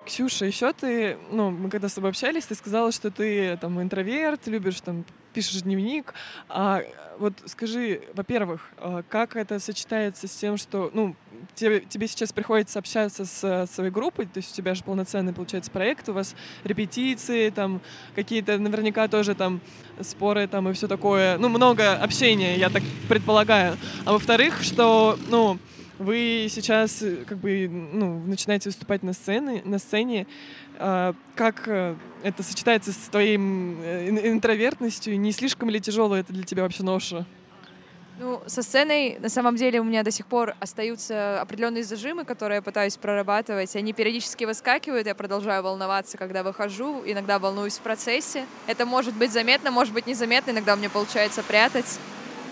Ксюша, еще ты, ну, мы когда с тобой общались, ты сказала, что ты там интроверт, любишь там, пишешь дневник. А вот скажи, во-первых, а, как это сочетается с тем, что, ну, тебе, тебе сейчас приходится общаться с своей группой, то есть у тебя же полноценный, получается, проект, у вас репетиции, там, какие-то наверняка тоже там споры там и все такое, ну, много общения, я так предполагаю. А во-вторых, что, ну, вы сейчас э, как бы ну, начинаете выступать на сцене, на сцене. А, Как э, это сочетается с твоей интровертностью? Не слишком ли тяжело это для тебя вообще ноша? Ну, со сценой, на самом деле, у меня до сих пор остаются определенные зажимы, которые я пытаюсь прорабатывать. Они периодически выскакивают, я продолжаю волноваться, когда выхожу, иногда волнуюсь в процессе. Это может быть заметно, может быть незаметно, иногда мне получается прятать.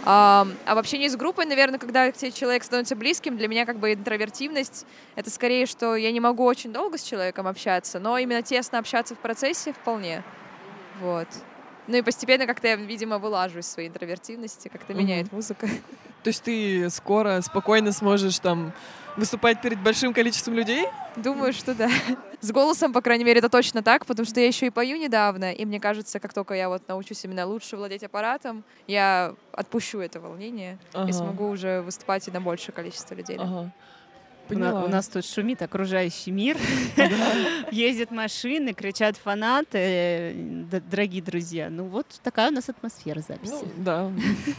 А, а в общении с группой, наверное, когда тебе человек становится близким, для меня как бы интровертивность — это скорее, что я не могу очень долго с человеком общаться, но именно тесно общаться в процессе вполне. Вот. Ну и постепенно как-то я, видимо, вылажу из своей интровертивности, как-то Мгм. меняет музыка. То есть ты скоро, спокойно сможешь там выступать перед большим количеством людей? Думаю, что да. С голосом, по крайней мере, это точно так, потому что я еще и пою недавно, и мне кажется, как только я вот научусь именно лучше владеть аппаратом, я отпущу это волнение Ага. и смогу уже выступать и на большее количество людей. да. Ага. Поняла. У нас тут шумит окружающий мир. Ездят машины, кричат фанаты. э, Дорогие друзья, ну вот такая у нас атмосфера Ну, записи. да.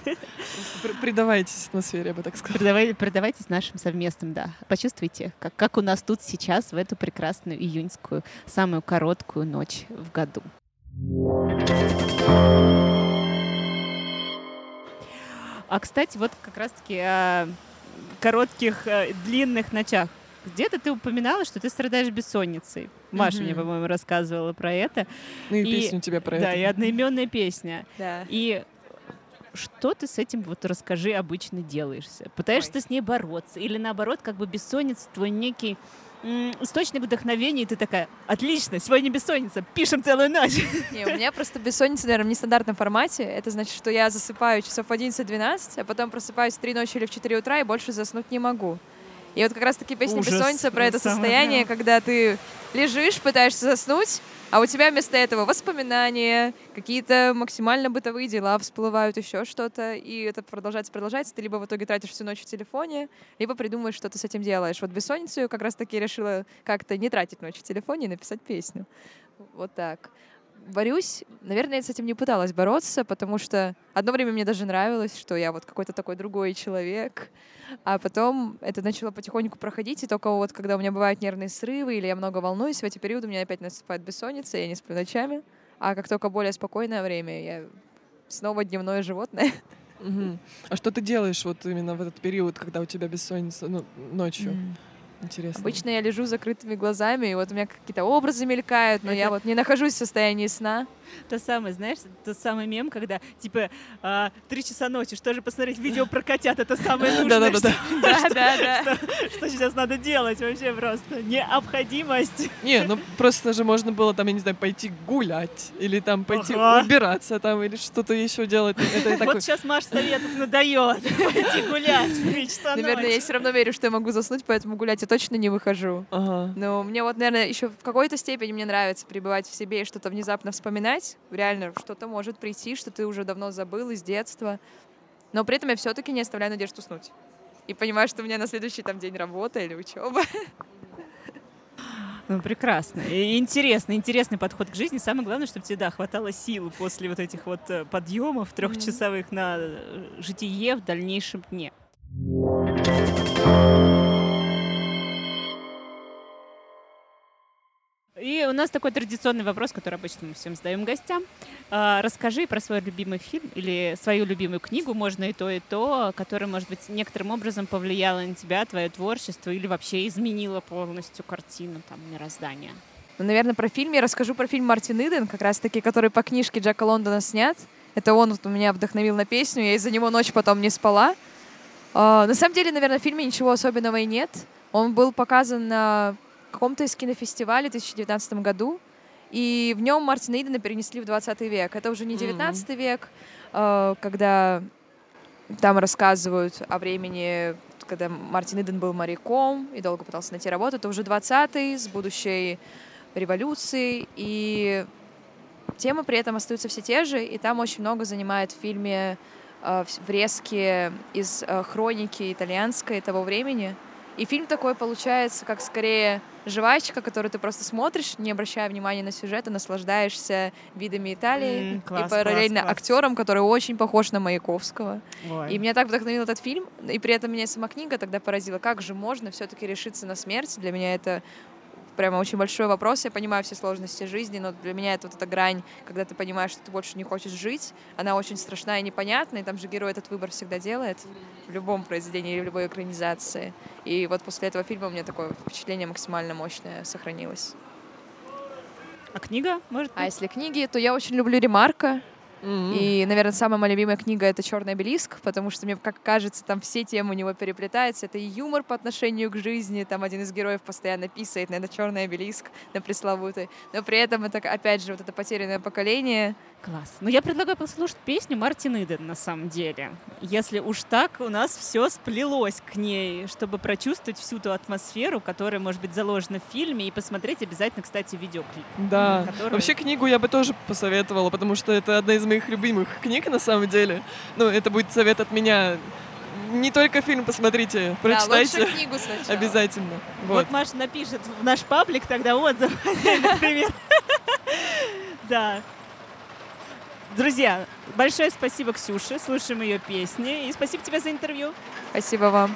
Просто при- Придавайтесь атмосфере, я бы так сказала. Передавайтесь нашим совместным, да. Почувствуйте, как, как у нас тут сейчас в эту прекрасную июньскую, самую короткую ночь в году. А, кстати, вот как раз-таки о коротких, э, длинных ночах. Где-то ты упоминала, что ты страдаешь бессонницей. Маша мне, Мгм. по-моему, рассказывала про это. Ну и, И- песню у тебя про да, это. и одноименная песня. Да. И что ты с этим, вот расскажи, обычно делаешься? Пытаешься ты с ней бороться? Или наоборот, как бы бессонница твой некий источник вдохновения, и ты такая, отлично, сегодня бессонница, пишем целую ночь. Не, у меня просто бессонница, наверное, в нестандартном формате. Это значит, что я засыпаю часов в 11-12, а потом просыпаюсь в 3 ночи или в 4 утра и больше заснуть не могу. И вот как раз-таки песня Ужас. «Бессонница» про это состояние, когда ты лежишь, пытаешься заснуть, а у тебя вместо этого воспоминания, какие-то максимально бытовые дела всплывают, еще что-то, и это продолжается, продолжается. Ты либо в итоге тратишь всю ночь в телефоне, либо придумаешь, что ты с этим делаешь. Вот «Бессонницу» как раз-таки решила как-то не тратить ночь в телефоне и написать песню. Вот так. Борюсь. Наверное, я с этим не пыталась бороться, потому что одно время мне даже нравилось, что я вот какой-то такой другой человек. А потом это начало потихоньку проходить, и только вот когда у меня бывают нервные срывы или я много волнуюсь, в эти периоды у меня опять наступает бессонница, я не сплю ночами. А как только более спокойное время, я снова дневное животное. Мгм. А что ты делаешь вот именно в этот период, когда у тебя бессонница, ну, ночью? Интересно. Обычно я лежу с закрытыми глазами, и вот у меня какие-то образы мелькают, но я Это- вот не нахожусь в состоянии сна. То самое, знаешь, тот самый мем, когда, типа, а, три часа ночи, что же посмотреть видео про котят, это самое нужное, Да-да-да. Да, да, да. что, что сейчас надо делать вообще просто, необходимость. Не, ну просто же можно было там, я не знаю, пойти гулять, или там пойти убираться там, или что-то еще делать. Вот сейчас Маш Советов надает пойти гулять в три часа Наверное, я все равно верю, что я могу заснуть, поэтому гулять я точно не выхожу. Но мне вот, наверное, еще в какой-то степени мне нравится пребывать в себе и что-то внезапно вспоминать. Реально, что-то может прийти, что ты уже давно забыл из детства. Но при этом я все-таки не оставляю надежд уснуть. И понимаю, что у меня на следующий там день работа или учеба. Ну, прекрасно. И интересно, интересный подход к жизни. Самое главное, чтобы тебе, да, хватало сил после вот этих вот э, подъемов трехчасовых на э, житие в дальнейшем дне. И у нас такой традиционный вопрос, который обычно мы всем задаем гостям. А, Расскажи про свой любимый фильм или свою любимую книгу, можно и то, и то, которая, может быть, некоторым образом повлияла на тебя, твое творчество или вообще изменила полностью картину там, мироздания. Ну, наверное, про фильм я расскажу про фильм Мартин Иден, как раз-таки, который по книжке Джека Лондона снят. Это он вот меня вдохновил на песню, я из-за него ночь потом не спала. А, на самом деле, наверное, в фильме ничего особенного и нет. Он был показан на каком-то из кинофестивалей в 2019 году, и в нем Мартина Идена перенесли в 20 век. Это уже не Мгм. 19 век, а, когда там рассказывают о времени, когда Мартин Иден был моряком и долго пытался найти работу. Это уже 20-й, с будущей революцией, и темы при этом остаются все те же, и там очень много занимает в фильме э, врезки из э, хроники итальянской того времени. И фильм такой получается, как скорее жвачка, которую ты просто смотришь, не обращая внимания на сюжет, и наслаждаешься видами Италии М, класс, и параллельно класс, класс. актером, который очень похож на Маяковского. Ой. И меня так вдохновил этот фильм, и при этом меня сама книга тогда поразила, как же можно все-таки решиться на смерть. Для меня это прямо очень большой вопрос. Я понимаю все сложности жизни, но для меня это вот эта грань, когда ты понимаешь, что ты больше не хочешь жить, она очень страшна и непонятна, и там же герой этот выбор всегда делает в любом произведении или в любой экранизации. И вот после этого фильма у меня такое впечатление максимально мощное сохранилось. А книга, может А быть? если книги, то я очень люблю Ремарка. М. И, наверное, самая моя любимая книга — это «Черный обелиск», потому что, мне как кажется, там все темы у него переплетаются. Это и юмор по отношению к жизни, там один из героев постоянно писает на этот черный обелиск, на пресловутый. Но при этом это, опять же, вот это потерянное поколение. Класс. Ну, я предлагаю послушать песню Мартин Иден, на самом деле. Если уж так, у нас все сплелось к ней, чтобы прочувствовать всю ту атмосферу, которая может быть заложена в фильме, и посмотреть обязательно, кстати, видеоклип. Да. который- Вообще книгу я бы тоже посоветовала, потому что это одна из моих любимых книг на самом деле. Ну, это будет совет от меня. Не только фильм посмотрите, Да, прочитайте. лучше книгу сначала. Обязательно. Вот. Вот. Маша напишет в наш паблик тогда отзыв, например. Да. Друзья, большое спасибо Ксюше, слушаем ее песни, и спасибо тебе за интервью. Спасибо вам.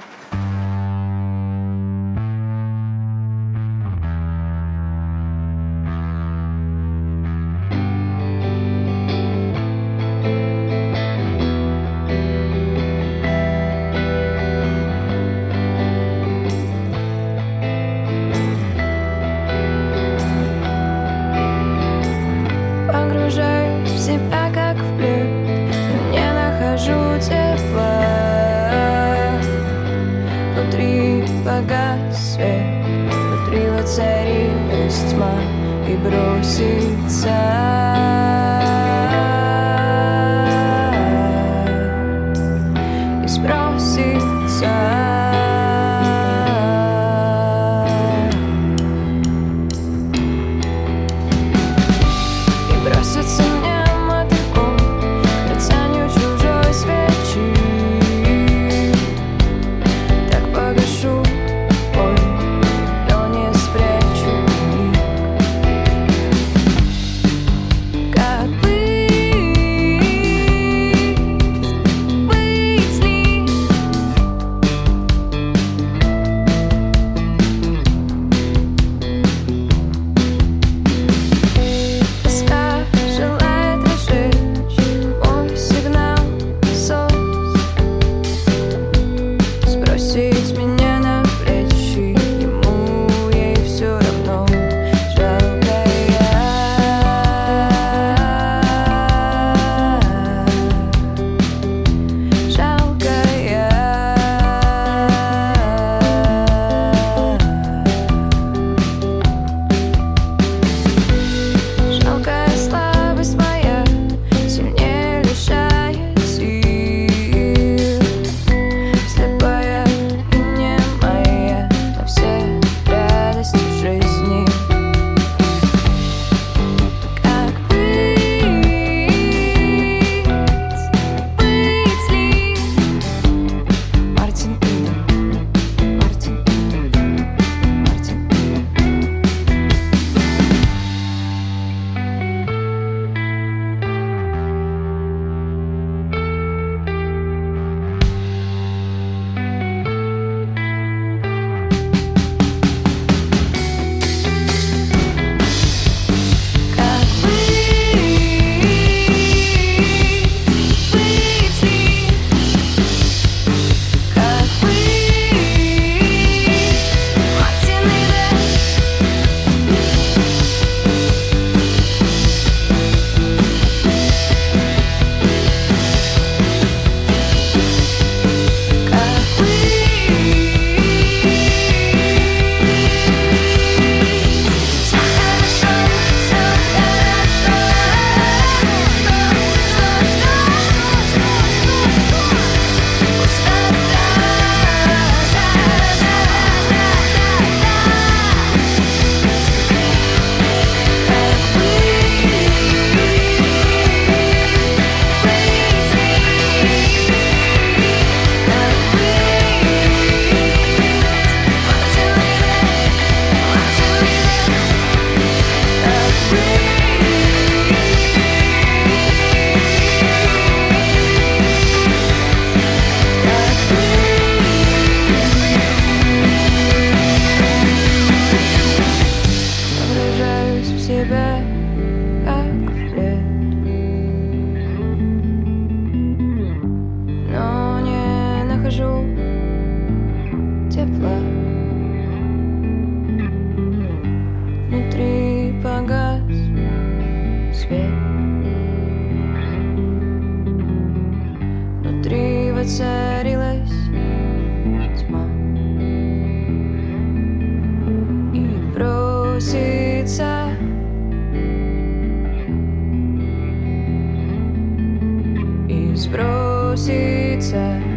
Сбросится У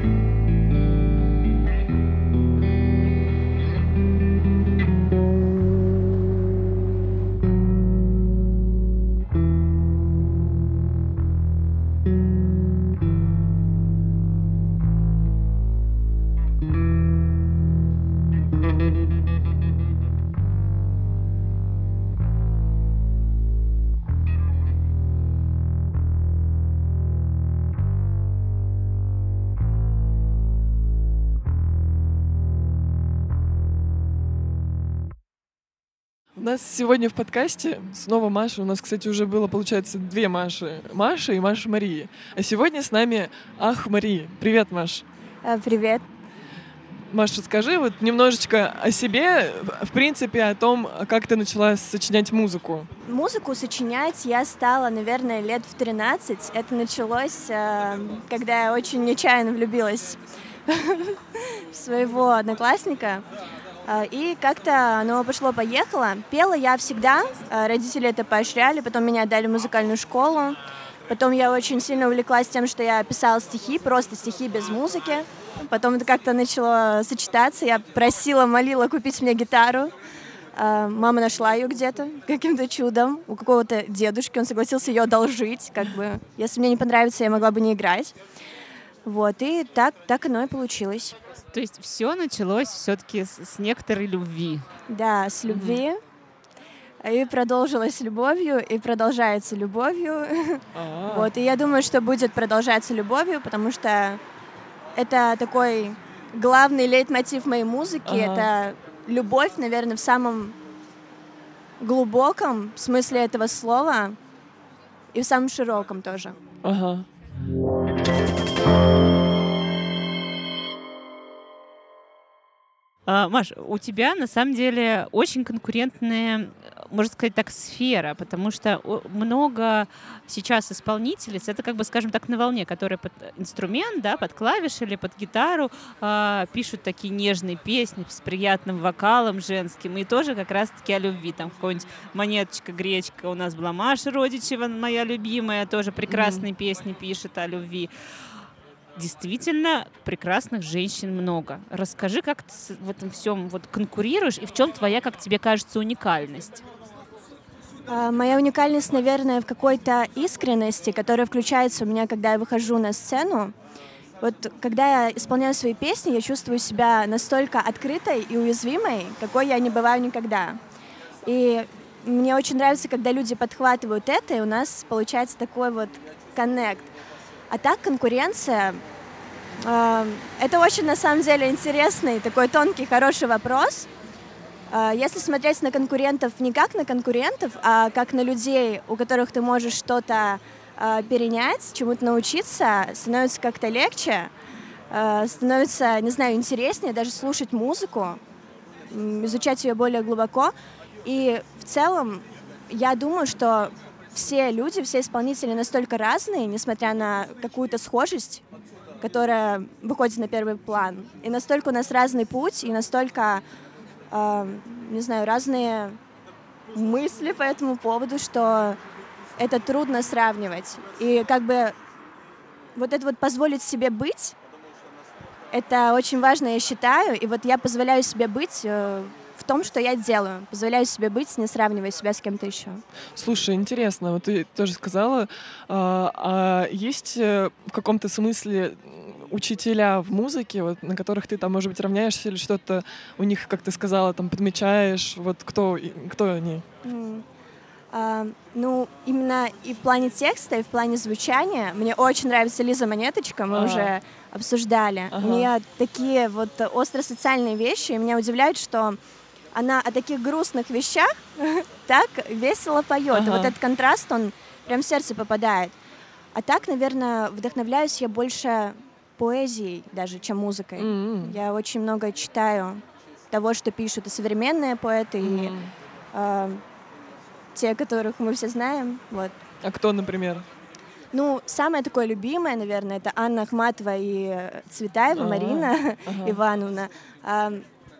нас сегодня в подкасте снова Маша. У нас, кстати, уже было, получается, две Маши. Маша и Маша Марии. А сегодня с нами Ах Марии. Привет, Маш. Привет. Маш, расскажи вот немножечко о себе, в принципе, о том, как ты начала сочинять музыку. Музыку сочинять я стала, наверное, лет в 13. Это началось, э, когда я очень нечаянно влюбилась в своего одноклассника. А, И как-то оно пошло-поехало. Пела я всегда, а, родители это поощряли, потом меня отдали в музыкальную школу. Потом я очень сильно увлеклась тем, что я писала стихи, просто стихи без музыки. Потом это как-то начало сочетаться. Я просила, молила купить мне гитару. А, Мама нашла ее где-то каким-то чудом у какого-то дедушки. Он согласился ее одолжить. Как бы, если мне не понравится, я могла бы не играть. Вот, и так, так оно и получилось. То есть все началось все-таки с, с некоторой любви. Да, с любви. И продолжилось любовью, и продолжается любовью. А. Вот, и я думаю, что будет продолжаться любовью, потому что это такой главный лейтмотив моей музыки. Ага. Это любовь, наверное, в самом глубоком смысле этого слова и в самом широком тоже. Ага. Маш, у тебя на самом деле очень конкурентная, можно сказать так, сфера, потому что много сейчас исполнителей, это как бы, скажем так, на волне, которые под инструмент, да, под клавиши или под гитару а, пишут такие нежные песни с приятным вокалом женским, и тоже как раз-таки о любви. Там какой-нибудь «Монеточка, гречка» у нас была Маша Родичева, моя любимая, тоже прекрасные песни пишет о любви действительно прекрасных женщин много. Расскажи, как ты в этом всем вот конкурируешь и в чем твоя, как тебе кажется, уникальность? А, Моя уникальность, наверное, в какой-то искренности, которая включается у меня, когда я выхожу на сцену. Вот когда я исполняю свои песни, я чувствую себя настолько открытой и уязвимой, какой я не бываю никогда. И мне очень нравится, когда люди подхватывают это, и у нас получается такой вот коннект. А так конкуренция э, это очень на самом деле интересный, такой тонкий, хороший вопрос. А, Если смотреть на конкурентов не как на конкурентов, а как на людей, у которых ты можешь что-то а, перенять, чему-то научиться, становится как-то легче, а, становится, не знаю, интереснее даже слушать музыку, изучать ее более глубоко. И в целом я думаю, что все люди, все исполнители настолько разные, несмотря на какую-то схожесть, которая выходит на первый план. И настолько у нас разный путь, и настолько, э, не знаю, разные мысли по этому поводу, что это трудно сравнивать. И как бы вот это вот позволить себе быть, это очень важно, я считаю. И вот я позволяю себе быть э, в том, что я делаю. Позволяю себе быть, не сравнивая себя с кем-то еще. Слушай, интересно, вот ты тоже сказала, а, а есть э, в каком-то смысле учителя в музыке, вот, на которых ты там, может быть, равняешься или что-то у них, как ты сказала, там подмечаешь, вот кто, кто они? М. А, ну, именно и в плане текста, и в плане звучания мне очень нравится Лиза Монеточка, мы А. уже обсуждали. Ага. У нее такие вот остросоциальные вещи, и меня удивляет, что она о таких грустных вещах так весело поет. И Ага. вот этот контраст, он прям в сердце попадает. А так, наверное, вдохновляюсь я больше поэзией даже, чем музыкой. М. Я очень много читаю того, что пишут и современные поэты, и Мгм. а, те, которых мы все знаем. Вот. А кто, например? Ну, самое такое любимое, наверное, это Анна Ахматова и э, Цветаева, А, Марина ага. Ивановна.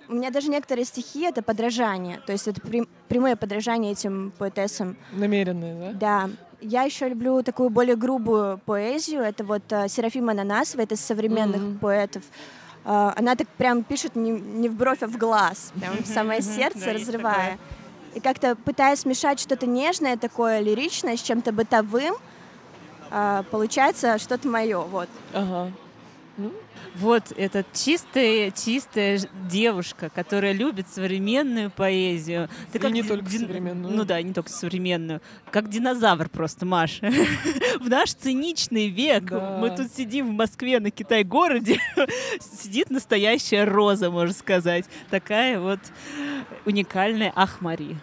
У меня даже некоторые стихи — это подражание, то есть это прям- прямое подражание этим поэтессам. Намеренные, да? Да. Я еще люблю такую более грубую поэзию. Это вот э, Серафима Ананасова, это из современных Мгм. поэтов. А, она так прям пишет не, не в бровь, а в глаз, прям в самое сердце разрывая. И как-то пытаясь смешать что-то нежное такое, лиричное, с чем-то бытовым, а, получается что-то мое. Вот. Ага. Вот это чистая, чистая девушка, которая любит современную поэзию. Ты И не ди- только дин- современную. Ну да, не только современную. Как динозавр просто, Маша. В наш циничный век Да. мы тут сидим в Москве на Китай-городе, сидит настоящая роза, можно сказать. Такая вот уникальная Ахмари.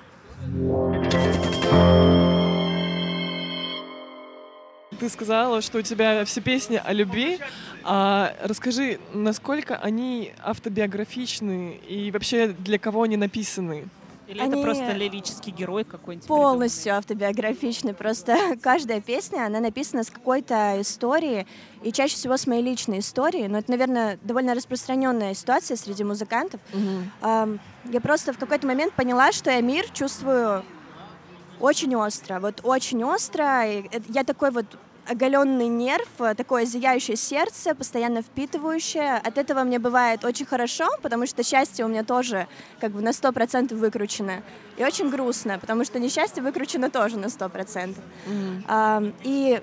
Ты сказала, что у тебя все песни о любви. А расскажи, насколько они автобиографичны и вообще для кого они написаны? Или это Они просто лирический герой какой-нибудь? полностью автобиографичны. Просто каждая песня, она написана с какой-то истории, и чаще всего с моей личной истории. Но это, наверное, довольно распространенная ситуация среди музыкантов. Ам, Я просто в какой-то момент поняла, что я мир чувствую очень остро. Вот очень остро. И это- я такой вот оголенный нерв, э, такое зияющее сердце, постоянно впитывающее. От этого мне бывает очень хорошо, потому что счастье у меня тоже как бы на 100% выкручено. И очень грустно, потому что несчастье выкручено тоже на 100%. Ам, И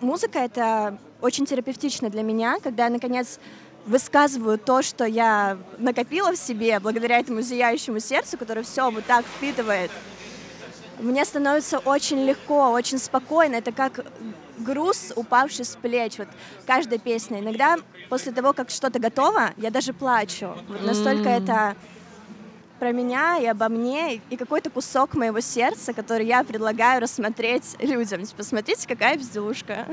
музыка — это очень терапевтично для меня, когда я, наконец, высказываю то, что я накопила в себе благодаря этому зияющему сердцу, которое все вот так впитывает. Мне становится очень легко, очень спокойно. Это как груз, упавший с плеч. Вот каждая песня. Иногда после того, как что-то готово, я даже плачу. Вот настолько М. это про меня и обо мне, и какой-то кусок моего сердца, который я предлагаю рассмотреть людям. Типа, смотрите, какая безделушка.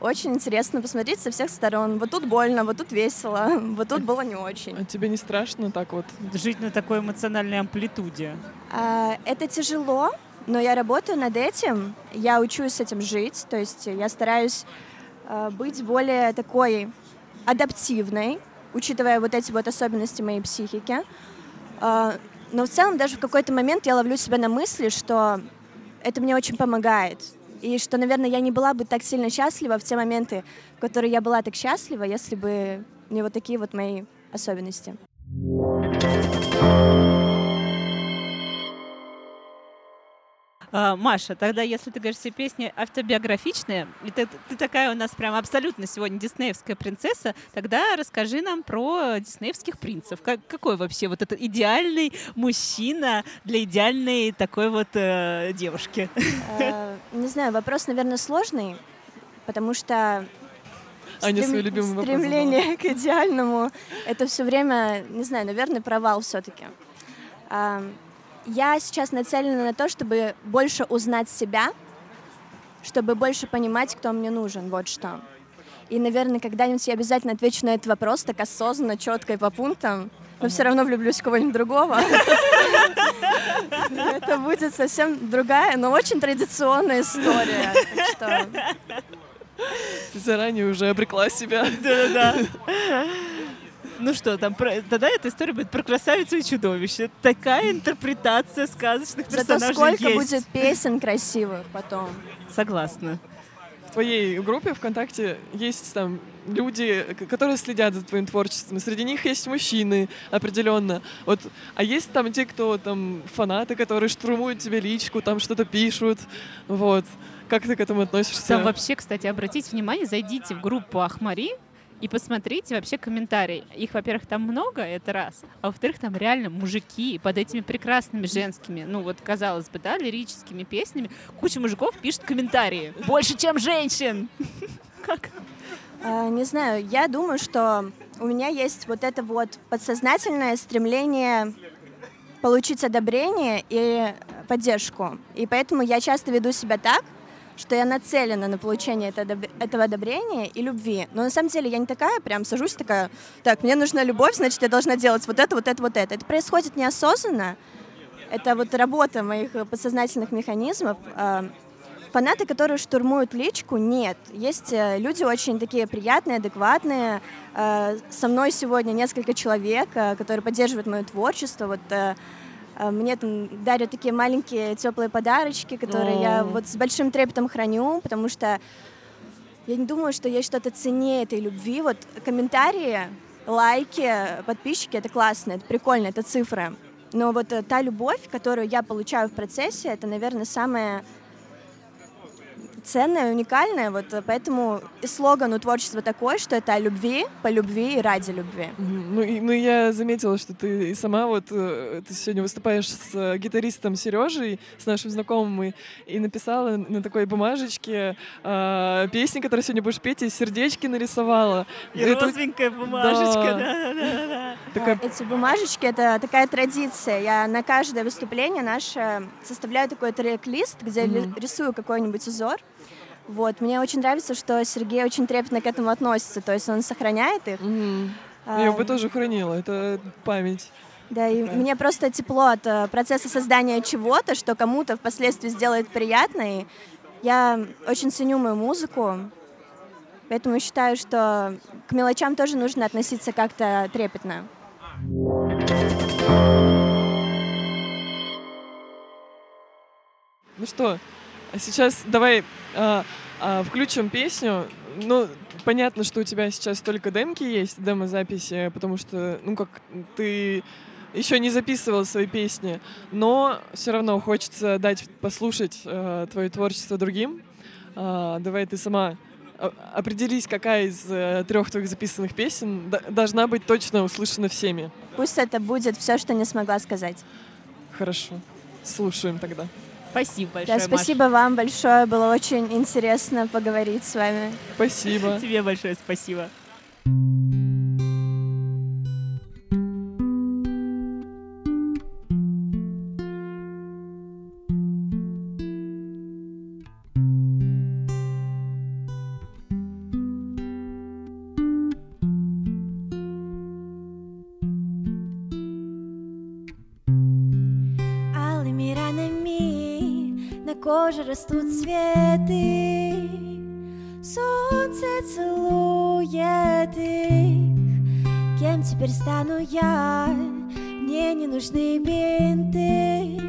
Очень интересно посмотреть со всех сторон. Вот тут больно, вот тут весело, вот тут было не очень. А тебе не страшно так вот? Жить на такой эмоциональной амплитуде. А, Это тяжело, но я работаю над этим, я учусь с этим жить, то есть я стараюсь а, быть более такой адаптивной, учитывая вот эти вот особенности моей психики. А, Но в целом даже в какой-то момент я ловлю себя на мысли, что это мне очень помогает. И что, наверное, я не была бы так сильно счастлива в те моменты, в которые я была так счастлива, если бы не вот такие вот мои особенности. А, Маша, тогда если ты говоришь, все песни автобиографичные, и ты, ты такая у нас прям абсолютно сегодня диснеевская принцесса, тогда расскажи нам про диснеевских принцев. Как, какой вообще вот этот идеальный мужчина для идеальной такой вот э, девушки? Э, Не знаю, вопрос, наверное, сложный, потому что Аня стрем- свой любимый вопрос стремление к идеальному — это все время, не знаю, наверное, провал все-таки. Я сейчас нацелена на то, чтобы больше узнать себя, чтобы больше понимать, кто мне нужен, вот что. И, наверное, когда-нибудь я обязательно отвечу на этот вопрос так осознанно, четко и по пунктам, но все равно влюблюсь в кого-нибудь другого. Это будет совсем другая, но очень традиционная история. Заранее уже обрекла себя. Да-да-да. Ну что, там про- тогда эта история будет про красавицу и чудовище. Такая интерпретация сказочных Зато персонажей сколько есть. будет песен красивых потом. Согласна. В твоей группе ВКонтакте есть там люди, которые следят за твоим творчеством. Среди них есть мужчины, определенно. Вот, а есть там те, кто там фанаты, которые штурмуют тебе личку, там что-то пишут. Вот. Как ты к этому относишься? Там вообще, кстати, обратите внимание, зайдите в группу Ахмари и посмотрите вообще комментарии. Их, во-первых, там много, это раз. А во-вторых, там реально мужики под этими прекрасными женскими, ну вот, казалось бы, да, лирическими песнями, куча мужиков пишет комментарии. Больше, чем женщин! Как? А, Не знаю, я думаю, что у меня есть вот это вот подсознательное стремление получить одобрение и поддержку. И поэтому я часто веду себя так, что я нацелена на получение этого одобрения и любви. Но на самом деле я не такая, прям сажусь такая, так, мне нужна любовь, значит, я должна делать вот это, вот это, вот это. Это происходит неосознанно. Это вот работа моих подсознательных механизмов. А, Фанаты, которые штурмуют личку, нет. Есть э, люди очень такие приятные, адекватные. Э, Со мной сегодня несколько человек, э, которые поддерживают мое творчество. Вот э, мне там дарят такие маленькие теплые подарочки, которые я О. вот с большим трепетом храню, потому что я не думаю, что есть что-то ценнее этой любви. Вот комментарии, лайки, подписчики — это классно, это прикольно, это цифры. Но вот э, та любовь, которую я получаю в процессе, это, наверное, самое ценное, уникальное. Вот э, поэтому слоган у творчества такой, что это о любви, по любви и ради любви. Ну, и, ну, я заметила, что ты и сама вот э, ты сегодня выступаешь с э, гитаристом Сережей, с нашим знакомым, и, и написала на такой бумажечке э, песни, которые сегодня будешь петь, и сердечки нарисовала. И Это- розовенькая бумажечка, Да. да-да-да. Такая- А, Эти бумажечки — это такая традиция. Я на каждое выступление наше составляю такой трек-лист, где рисую какой-нибудь узор. Вот. Мне очень нравится, что Сергей очень трепетно к этому относится, то есть он сохраняет их. Мгм. А, Я бы тоже хранила, это память. Да, и мне просто тепло от э, процесса создания чего-то, что кому-то впоследствии сделает приятно. И я очень ценю мою музыку, поэтому считаю, что к мелочам тоже нужно относиться как-то трепетно. Ну что, сейчас давай а, а, включим песню. Ну, понятно, что у тебя сейчас только демки есть, демо-записи, потому что, ну, как ты еще не записывал свои песни, но все равно хочется дать послушать э, твое творчество другим. А, давай ты сама определись, какая из э, трех твоих записанных песен должна быть точно услышана всеми. Пусть это будет все, что не смогла сказать. Хорошо. Слушаем тогда. Спасибо Да, большое, спасибо вам большое, было очень интересно поговорить с вами. Спасибо. Тебе большое спасибо. Растут цветы Солнце целует их. Кем теперь стану я? Мне не нужны бинты.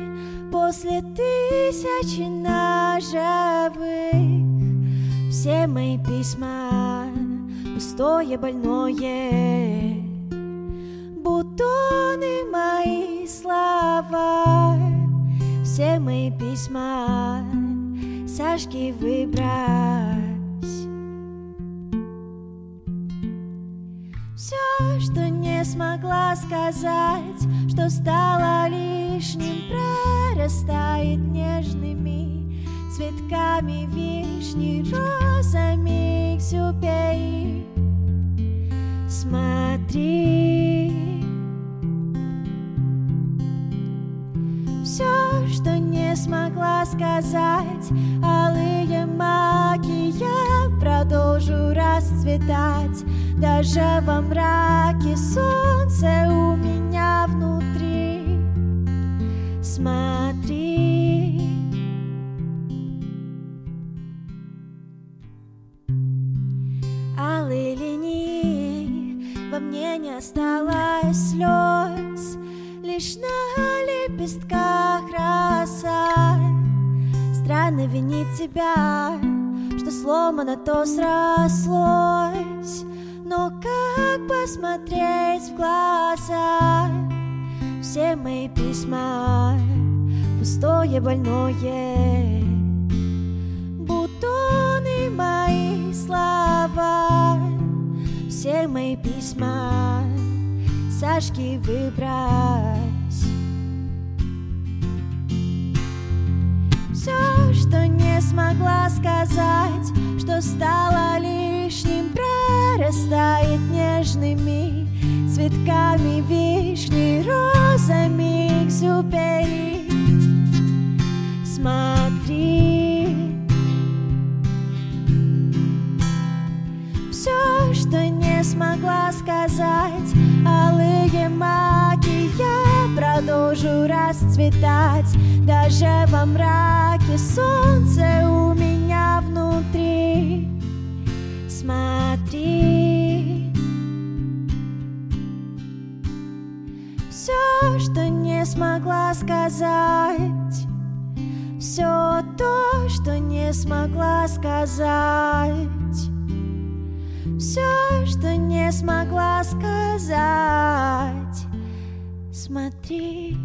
После тысячи ножевых Все мои письма Пустое, больное. Бутоны мои слова Все мои письма Сажги выбрать. Все, что не смогла сказать Что стало лишним Прорастает нежными Цветками вишни Розами экзюпери Смотри не смогла сказать Алые Я продолжу расцветать. Даже во мраке Солнце у меня внутри. Смотри. Алые линии Во мне не осталось слез Лишь на лепестках роса Странно винить тебя Что сломано, то срослось. Но как посмотреть в глаза? Все мои письма Пустое, больное. Бутоны мои слова Все мои письма Сажки выбрать Все, что не смогла сказать Что стало лишним Прорастает нежными Цветками вишни Розами экзюпери. Смотри. Все, что не смогла сказать Алые маки Я продолжу расцветать. Даже во мраке Солнце у меня внутри. Смотри. Все, что не смогла сказать. Все то, что не смогла сказать. Все, что не смогла сказать. Смотри.